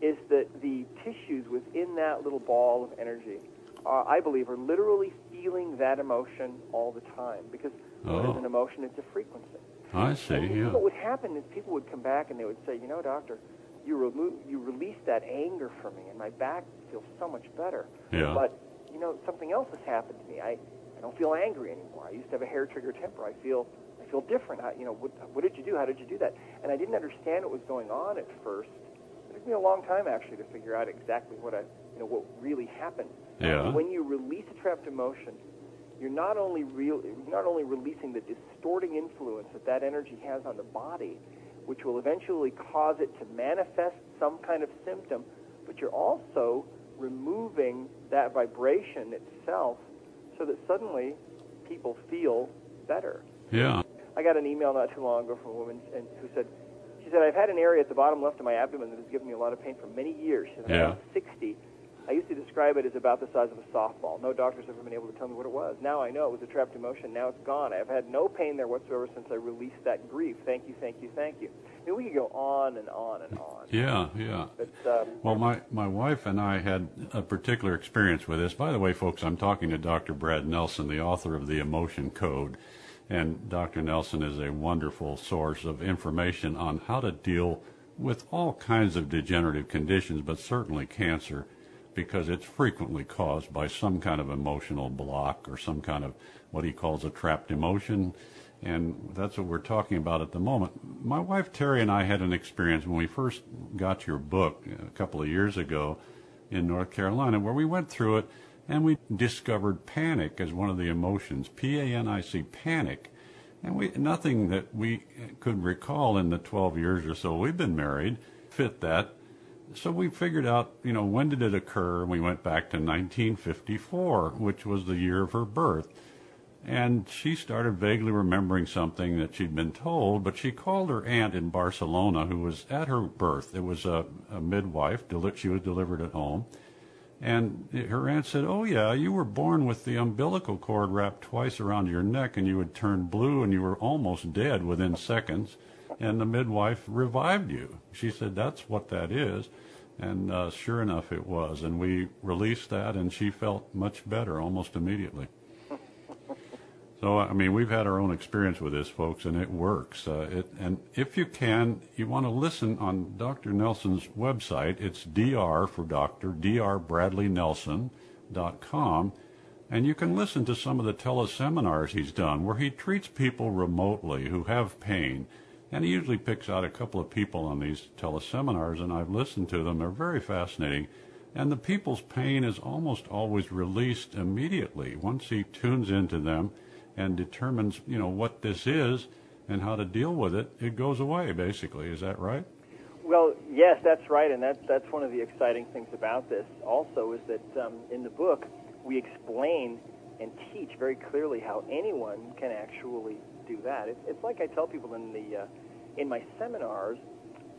is that the tissues within that little ball of energy, uh, I believe, are literally feeling that emotion all the time. Because Oh. an emotion? It's a frequency. i see And yeah What would happen is people would come back and they would say, you know, doctor, you remove, you released that anger from me, and my back feels so much better. Yeah. But you know, something else has happened to me. I, I don't feel angry anymore. I used to have a hair trigger temper. I feel I feel different. I, you know, what, what did you do? How did you do that? And I didn't understand what was going on at first. It took me a long time actually to figure out exactly what I, you know, what really happened. Yeah. When you release a trapped emotion, you're not only real, you're not only releasing the distorting influence that that energy has on the body, which will eventually cause it to manifest some kind of symptom, but you're also removing that vibration itself so that suddenly people feel better. yeah I got an email not too long ago from a woman and, who said, she said, I've had an area at the bottom left of my abdomen that has given me a lot of pain for many years. She said, Yeah. I'm 60, I used to describe it as about the size of a softball. No doctor's ever been able to tell me what it was. Now I know it was a trapped emotion. Now it's gone. I've had no pain there whatsoever since I released that grief. Thank you, thank you, thank you. I mean, we could go on and on and on. Yeah, yeah. But, um, Well, my, my wife and I had a particular experience with this. By the way, folks, I'm talking to Dr. Brad Nelson, the author of The Emotion Code. And Dr. Nelson is a wonderful source of information on how to deal with all kinds of degenerative conditions, but certainly cancer, because it's frequently caused by some kind of emotional block or some kind of what he calls a trapped emotion. And that's what we're talking about at the moment. My wife Terry and I had an experience when we first got your book a couple of years ago in North Carolina where we went through it and we discovered panic as one of the emotions, P A N I C, panic. And we nothing that we could recall in the 12 years or so we've been married fit that. So we figured out, you know, when did it occur? We went back to 1954, which was the year of her birth. And she started vaguely remembering something that she'd been told, but she called her aunt in Barcelona, who was at her birth. It was a, a midwife. Deli- she was delivered at home. And her aunt said, Oh, yeah, you were born with the umbilical cord wrapped twice around your neck, and you would turn blue, and you were almost dead within seconds. And the midwife revived you. She said, That's what that is. And uh, sure enough, it was. And we released that, and she felt much better almost immediately. So I mean, we've had our own experience with this, folks, and it works. Uh, it, and if you can, you want to listen on Dr. Nelson's website. It's Dr. for Doctor drbradleynelson.com, and you can listen to some of the teleseminars he's done where he treats people remotely who have pain. And he usually picks out a couple of people on these teleseminars, and I've listened to them. They're very fascinating. And the people's pain is almost always released immediately once he tunes into them and determines, you know, what this is and how to deal with it, it goes away basically. Is that right? Well, yes, that's right, and that's that's one of the exciting things about this. Also, is that um, in the book we explain and teach very clearly how anyone can actually do that. It's, it's like I tell people in the uh, in my seminars.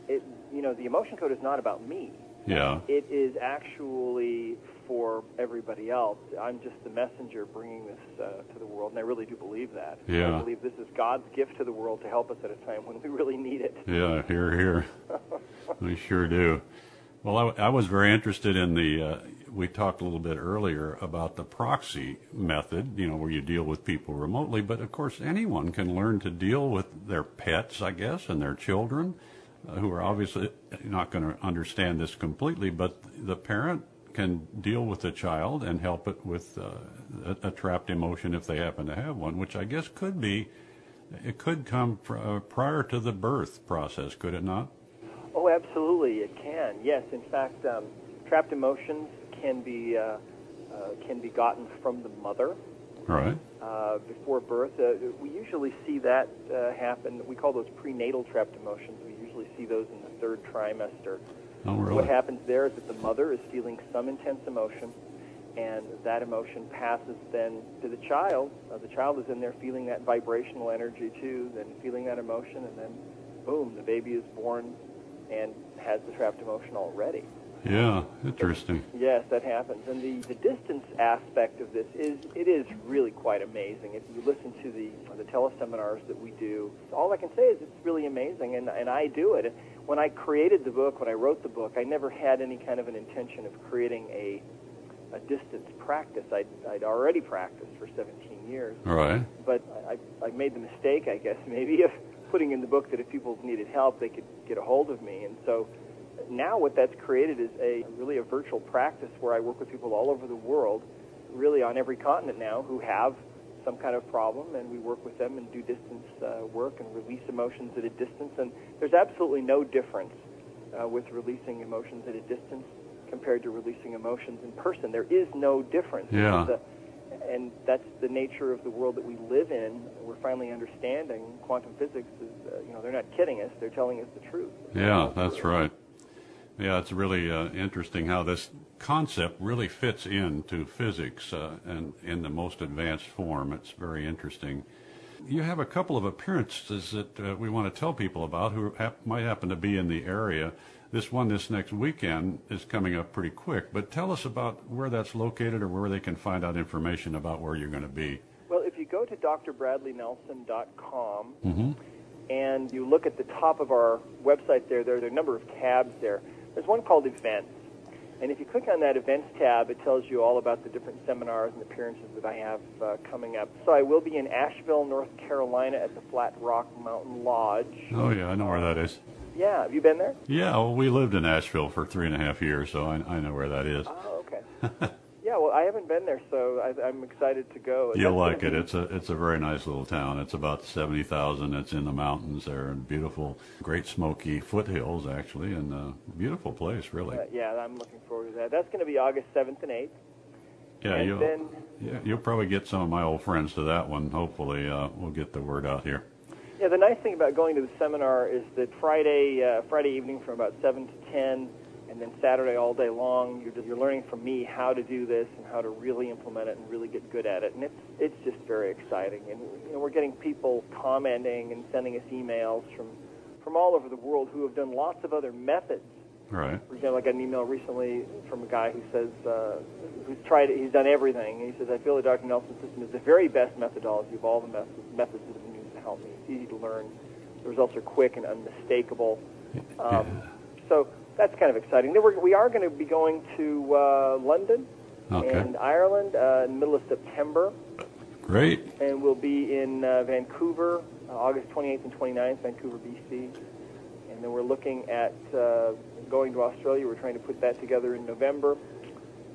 It, you know, the emotion code is not about me. Yeah. It is actually for everybody else. I'm just the messenger bringing this uh, to the world, and I really do believe that. Yeah. I believe this is God's gift to the world to help us at a time when we really need it. Yeah, here, here. we sure do. Well, I, I was very interested in the. Uh, we talked a little bit earlier about the proxy method, you know, where you deal with people remotely. But of course, anyone can learn to deal with their pets, I guess, and their children, uh, who are obviously not going to understand this completely. But the parent can deal with the child and help it with uh, a, a trapped emotion if they happen to have one, which I guess could be. It could come pr- uh, prior to the birth process, could it not? Oh, absolutely, it can. Yes, in fact, um, trapped emotions can be uh, uh, can be gotten from the mother Right. uh, before birth. Uh, we usually see that uh, happen. We call those prenatal trapped emotions. We usually see those in the third trimester. Oh, really? What happens there is that the mother is feeling some intense emotion, and that emotion passes then to the child. Uh, the child is in there feeling that vibrational energy too, then feeling that emotion, and then boom, the baby is born and has the trapped emotion already. Yeah, interesting. Yes, that happens. And the, the distance aspect of this is it is really quite amazing. If you listen to the the teleseminars that we do, all I can say is it's really amazing, and and I do it. When I created the book, when I wrote the book, I never had any kind of an intention of creating a a distance practice. I'd, I'd already practiced for 17 years, All right. but I, I made the mistake, I guess, maybe of putting in the book that if people needed help, they could get a hold of me. And so now what that's created is a really a virtual practice where I work with people all over the world, really on every continent now, who have some kind of problem, and we work with them and do distance uh, work and release emotions at a distance. And there's absolutely no difference uh, with releasing emotions at a distance compared to releasing emotions in person. There is no difference. Yeah. And that's the nature of the world that we live in. We're finally understanding quantum physics is, uh, you know, they're not kidding us; they're telling us the truth. Yeah, that's right. Yeah, it's really uh, interesting how this concept really fits into physics uh, and in the most advanced form. It's very interesting. You have a couple of appearances that uh, we want to tell people about who hap- might happen to be in the area. This one this next weekend is coming up pretty quick, but tell us about where that's located or where they can find out information about where you're going to be. Well, if you go to drbradleynelson.com Mm-hmm. and you look at the top of our website there, there, there are a number of tabs there. There's one called Events. And if you click on that Events tab, it tells you all about the different seminars and appearances that I have uh, coming up. So I will be in Asheville, North Carolina at the Flat Rock Mountain Lodge. Oh, yeah, I know where that is. Yeah, have you been there? Yeah, well, we lived in Asheville for three and a half years, so I, I know where that is. Oh, okay. yeah, well, I haven't been there, so I, I'm excited to go. You'll like it. be- It's a it's a very nice little town. It's about seventy thousand. It's in the mountains there, and beautiful, Great Smoky foothills actually, and uh, beautiful place really. uh, yeah, I'm looking forward to that. That's going to be August 7th and 8th. Yeah, and you'll then yeah, you'll probably get some of my old friends to that one. Hopefully, uh, we'll get the word out here. Yeah, the nice thing about going to the seminar is that Friday, uh, Friday evening from about seven to ten, and then Saturday all day long, you're just, you're learning from me how to do this and how to really implement it and really get good at it, and it's it's just very exciting. And you know, we're getting people commenting and sending us emails from from all over the world who have done lots of other methods. Right. For example, I got an email recently from a guy who says uh, who's tried it, he's done everything. And he says, I feel the Dr. Nelson system is the very best methodology of all the methods, methods that have been used to help me. It's easy to learn. The results are quick and unmistakable. Um, So that's kind of exciting. Then we're, we are going to be going to uh, London Okay. and Ireland uh, in the middle of September, Great. and we'll be in uh, Vancouver uh, August 28th and 29th, Vancouver, BC. And then we're looking at uh, going to Australia. We're trying to put that together in November.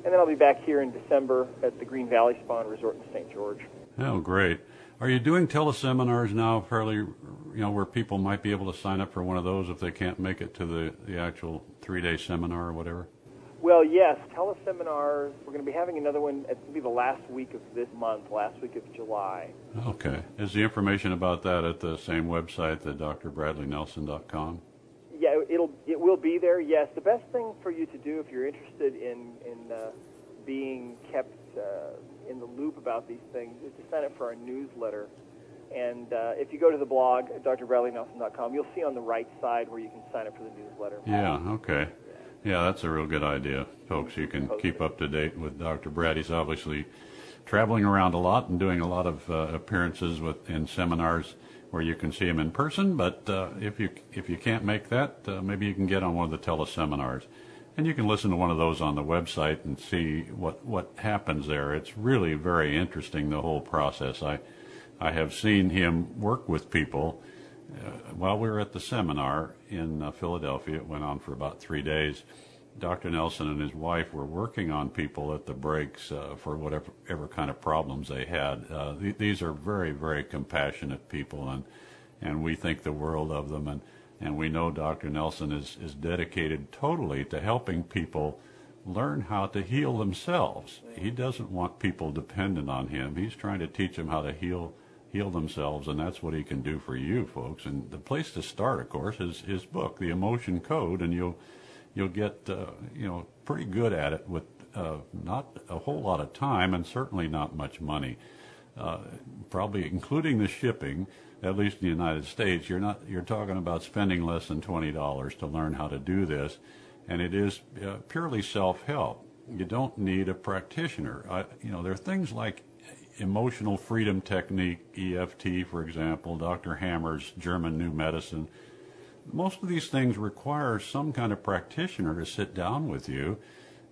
And then I'll be back here in December at the Green Valley Spa and Resort in St. George. Oh, great. Are you doing teleseminars now, fairly, you know, where people might be able to sign up for one of those if they can't make it to the, the actual three day seminar or whatever? Well, yes, teleseminars. We're going to be having another one. It's going to be the last week of this month, last week of July. Okay. Is the information about that at the same website, the drbradleynelson.com? Yeah, it'll it will be there. Yes, the best thing for you to do if you're interested in in uh, being kept uh, in the loop about these things is to sign up for our newsletter. And uh, if you go to the blog drbradleynelson.com, you'll see on the right side where you can sign up for the newsletter. Yeah, okay. Yeah, that's a real good idea, folks. You can keep up to date with Dr. Brad. He's obviously traveling around a lot and doing a lot of uh, appearances with in seminars where you can see him in person. But uh, if you if you can't make that, uh, maybe you can get on one of the teleseminars, and you can listen to one of those on the website and see what what happens there. It's really very interesting the whole process. I I have seen him work with people uh, while we were at the seminar in uh, Philadelphia, it went on for about three days. Dr. Nelson and his wife were working on people at the breaks uh, for whatever ever kind of problems they had. Uh, th- these are very, very compassionate people, and and we think the world of them. And and we know Dr. Nelson is is dedicated totally to helping people learn how to heal themselves. He doesn't want people dependent on him. He's trying to teach them how to heal heal themselves, and that's what he can do for you, folks. And the place to start, of course, is his book, The Emotion Code, and you'll you'll get uh, you know pretty good at it with uh, not a whole lot of time and certainly not much money. Uh, probably including the shipping, at least in the United States, you're not you're talking about spending less than twenty dollars to learn how to do this, and it is uh, purely self-help. You don't need a practitioner. I, you know, there are things like emotional freedom technique, EFT, for example, Dr. Hamer's German New Medicine. Most of these things require some kind of practitioner to sit down with you,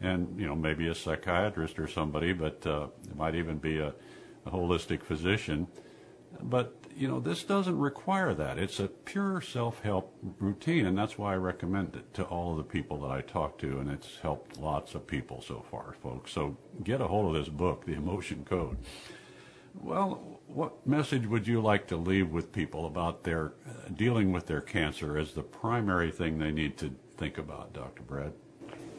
and you know maybe a psychiatrist or somebody, but uh, it might even be a, a holistic physician. But you know this doesn't require that. It's a pure self-help routine, and that's why I recommend it to all of the people that I talk to, and it's helped lots of people so far, folks. So get a hold of this book, The Emotion Code. Well, what message would you like to leave with people about their uh, dealing with their cancer as the primary thing they need to think about, Dr. Brad?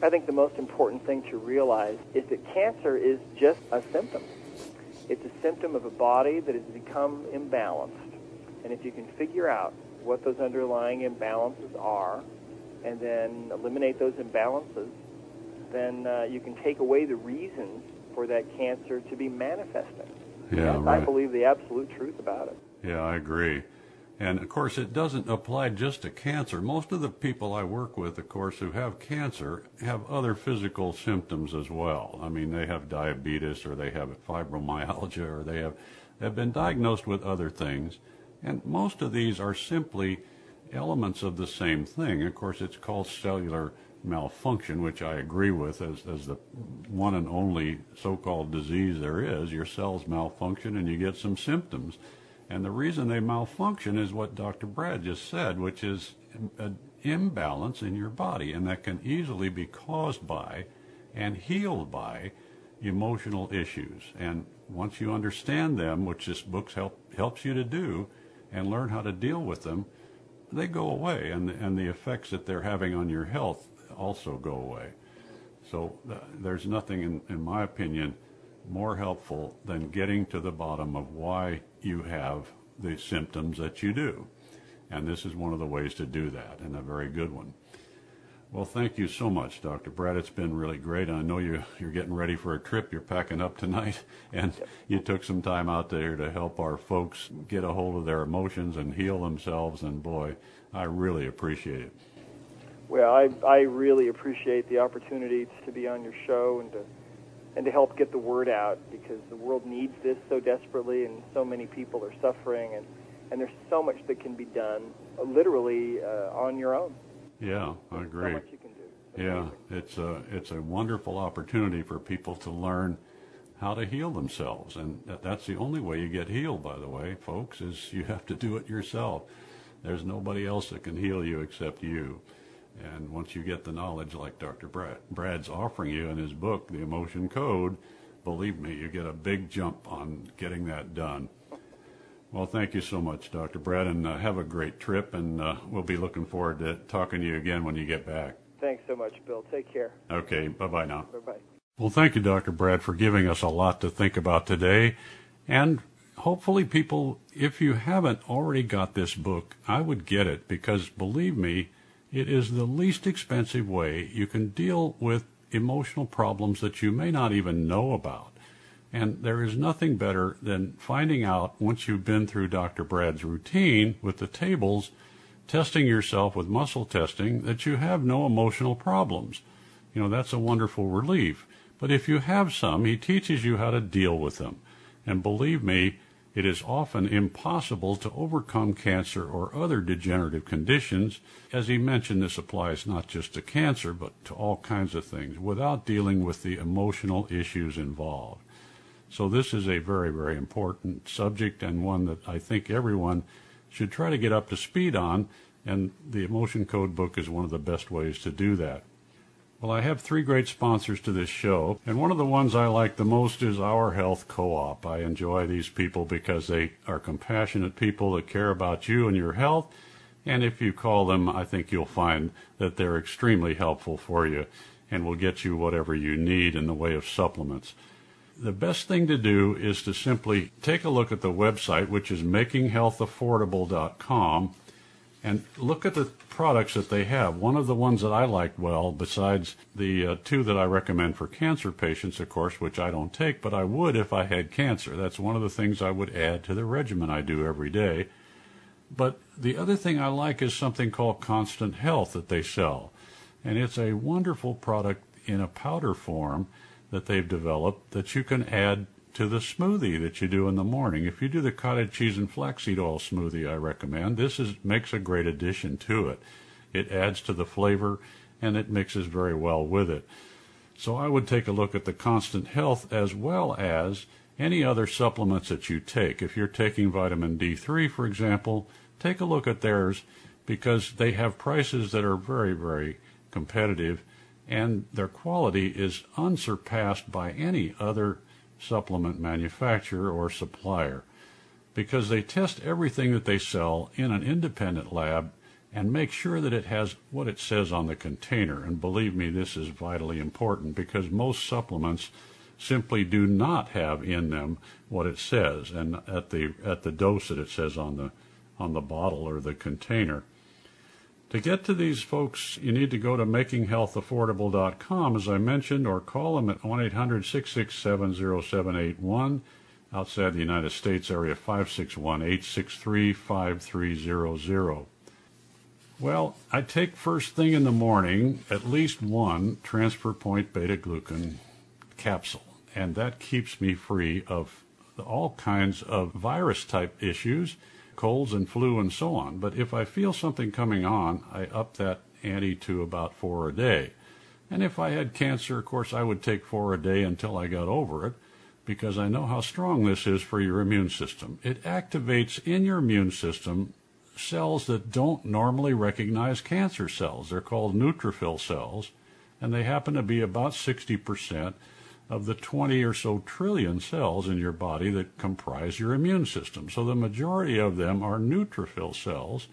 I think the most important thing to realize is that cancer is just a symptom. It's a symptom of a body that has become imbalanced. And if you can figure out what those underlying imbalances are and then eliminate those imbalances, then uh, you can take away the reasons for that cancer to be manifesting. Yeah, That's, right. I believe the absolute truth about it. Yeah, I agree. And of course, it doesn't apply just to cancer. Most of the people I work with, of course, who have cancer have other physical symptoms as well. I mean, they have diabetes or they have fibromyalgia or they have, have been diagnosed with other things. And most of these are simply elements of the same thing. Of course, it's called cellular malfunction, which I agree with as, as the one and only so called disease there is. Your cells malfunction and you get some symptoms. And the reason they malfunction is what Dr. Brad just said, which is an imbalance in your body, and that can easily be caused by and healed by emotional issues. And once you understand them, which this book help, helps you to do, and learn how to deal with them, they go away, and and the effects that they're having on your health also go away. So uh, there's nothing, in, in my opinion, more helpful than getting to the bottom of why you have the symptoms that you do. And this is one of the ways to do that, and a very good one. Well, thank you so much, Dr. Brad. It's been really great. I know you, you're getting ready for a trip. You're packing up tonight, and you took some time out there to help our folks get a hold of their emotions and heal themselves. And boy, I really appreciate it. Well, I, I really appreciate the opportunity to be on your show and to and to help get the word out because the world needs this so desperately and so many people are suffering and, and there's so much that can be done uh, literally uh, on your own. Yeah, I agree. So much you can do. It's yeah, amazing. it's a it's a wonderful opportunity for people to learn how to heal themselves, and that's the only way you get healed. By the way, folks, is you have to do it yourself. There's nobody else that can heal you except you. And once you get the knowledge, like Dr. Brad, Brad's offering you in his book, The Emotion Code, believe me, you get a big jump on getting that done. Well, thank you so much, Dr. Brad, and uh, have a great trip. And uh, we'll be looking forward to talking to you again when you get back. Thanks so much, Bill. Take care. Okay, bye bye now. Bye bye. Well, thank you, Dr. Brad, for giving us a lot to think about today. And hopefully, people, if you haven't already got this book, I would get it because believe me, it is the least expensive way you can deal with emotional problems that you may not even know about. And there is nothing better than finding out once you've been through Dr. Brad's routine with the tables, testing yourself with muscle testing, that you have no emotional problems. You know, that's a wonderful relief. But if you have some, he teaches you how to deal with them. And believe me, it is often impossible to overcome cancer or other degenerative conditions. As he mentioned, this applies not just to cancer, but to all kinds of things, without dealing with the emotional issues involved. So this is a very, very important subject and one that I think everyone should try to get up to speed on, and the Emotion Code book is one of the best ways to do that. Well, I have three great sponsors to this show, and one of the ones I like the most is Our Health Co-op. I enjoy these people because they are compassionate people that care about you and your health, and if you call them, I think you'll find that they're extremely helpful for you and will get you whatever you need in the way of supplements the best thing to do is to simply take a look at the website, which is makinghealthaffordable.com, and look at the products that they have. One of the ones that I like well, besides the uh, two that I recommend for cancer patients, of course, which I don't take, but I would if I had cancer. That's one of the things I would add to the regimen I do every day. But the other thing I like is something called Constant Health that they sell. And it's a wonderful product in a powder form that they've developed that you can add to the smoothie that you do in the morning. If you do the cottage cheese and flaxseed oil smoothie, I recommend this is makes a great addition to it. It adds to the flavor and it mixes very well with it. So I would take a look at the Constant Health as well as any other supplements that you take. If you're taking vitamin D3, for example, take a look at theirs because they have prices that are very, very competitive and their quality is unsurpassed by any other supplement manufacturer or supplier because they test everything that they sell in an independent lab and make sure that it has what it says on the container. And believe me, this is vitally important because most supplements simply do not have in them what it says and at the at the dose that it says on the on the bottle or the container. To get to these folks, you need to go to makinghealthaffordable.com, as I mentioned, or call them at 1 800 667 0781. outside the United States area 561-863-5300. Well, I take first thing in the morning at least one transfer point beta glucan capsule, and that keeps me free of all kinds of virus type issues, colds and flu and so on. But if I feel something coming on, I up that ante to about four a day. And if I had cancer, of course, I would take four a day until I got over it because I know how strong this is for your immune system. It activates in your immune system cells that don't normally recognize cancer cells. They're called neutrophil cells, and they happen to be about 60% of the 20 or so trillion cells in your body that comprise your immune system. So the majority of them are neutrophil cells,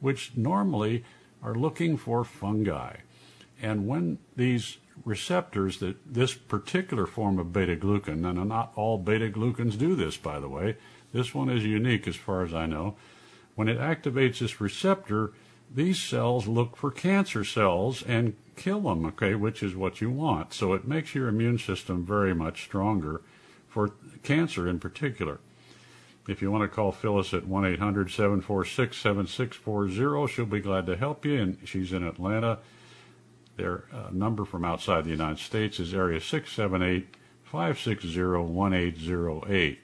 which normally are looking for fungi. And when these receptors that this particular form of beta glucan, and not all beta glucans do this, by the way, this one is unique as far as I know. When it activates this receptor, these cells look for cancer cells and kill them, okay, which is what you want. So it makes your immune system very much stronger for cancer in particular. If you want to call Phyllis at 1 800 746 7640, she'll be glad to help you, and she's in Atlanta. Their uh, number from outside the United States is area 678 560 1808.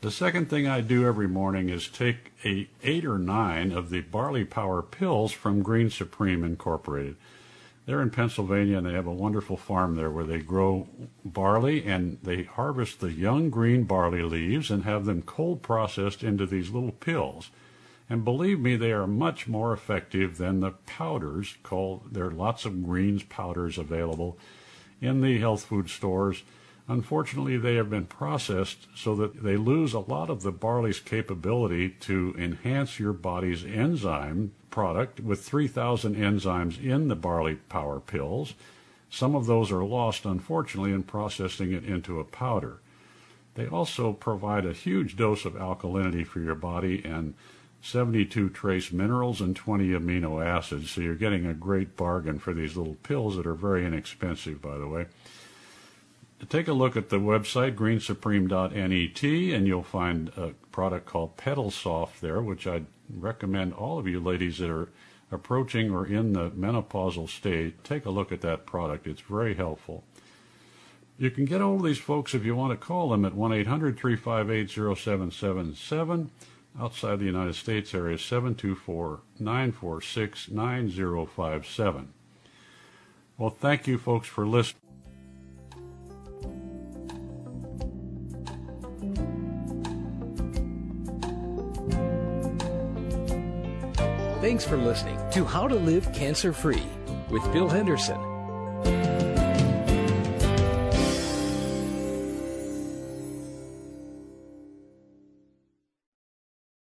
The second thing I do every morning is take a eight or nine of the barley power pills from Green Supreme Incorporated. They're in Pennsylvania and they have a wonderful farm there where they grow barley and they harvest the young green barley leaves and have them cold processed into these little pills. And believe me, they are much more effective than the powders called, there are lots of greens powders available in the health food stores. Unfortunately, they have been processed so that they lose a lot of the barley's capability to enhance your body's enzyme product with 3,000 enzymes in the barley power pills. Some of those are lost, unfortunately, in processing it into a powder. They also provide a huge dose of alkalinity for your body and 72 trace minerals and 20 amino acids. So you're getting a great bargain for these little pills that are very inexpensive, by the way. Take a look at the website, greensupreme.net, and you'll find a product called Pedal Soft there, which I'd recommend all of you ladies that are approaching or in the menopausal state, take a look at that product. It's very helpful. You can get hold of these folks if you want to call them at 1 800 358 0777 outside the United States area 724 946 9057. Well, thank you, folks, for listening. Thanks for listening to How to Live Cancer Free with Bill Henderson.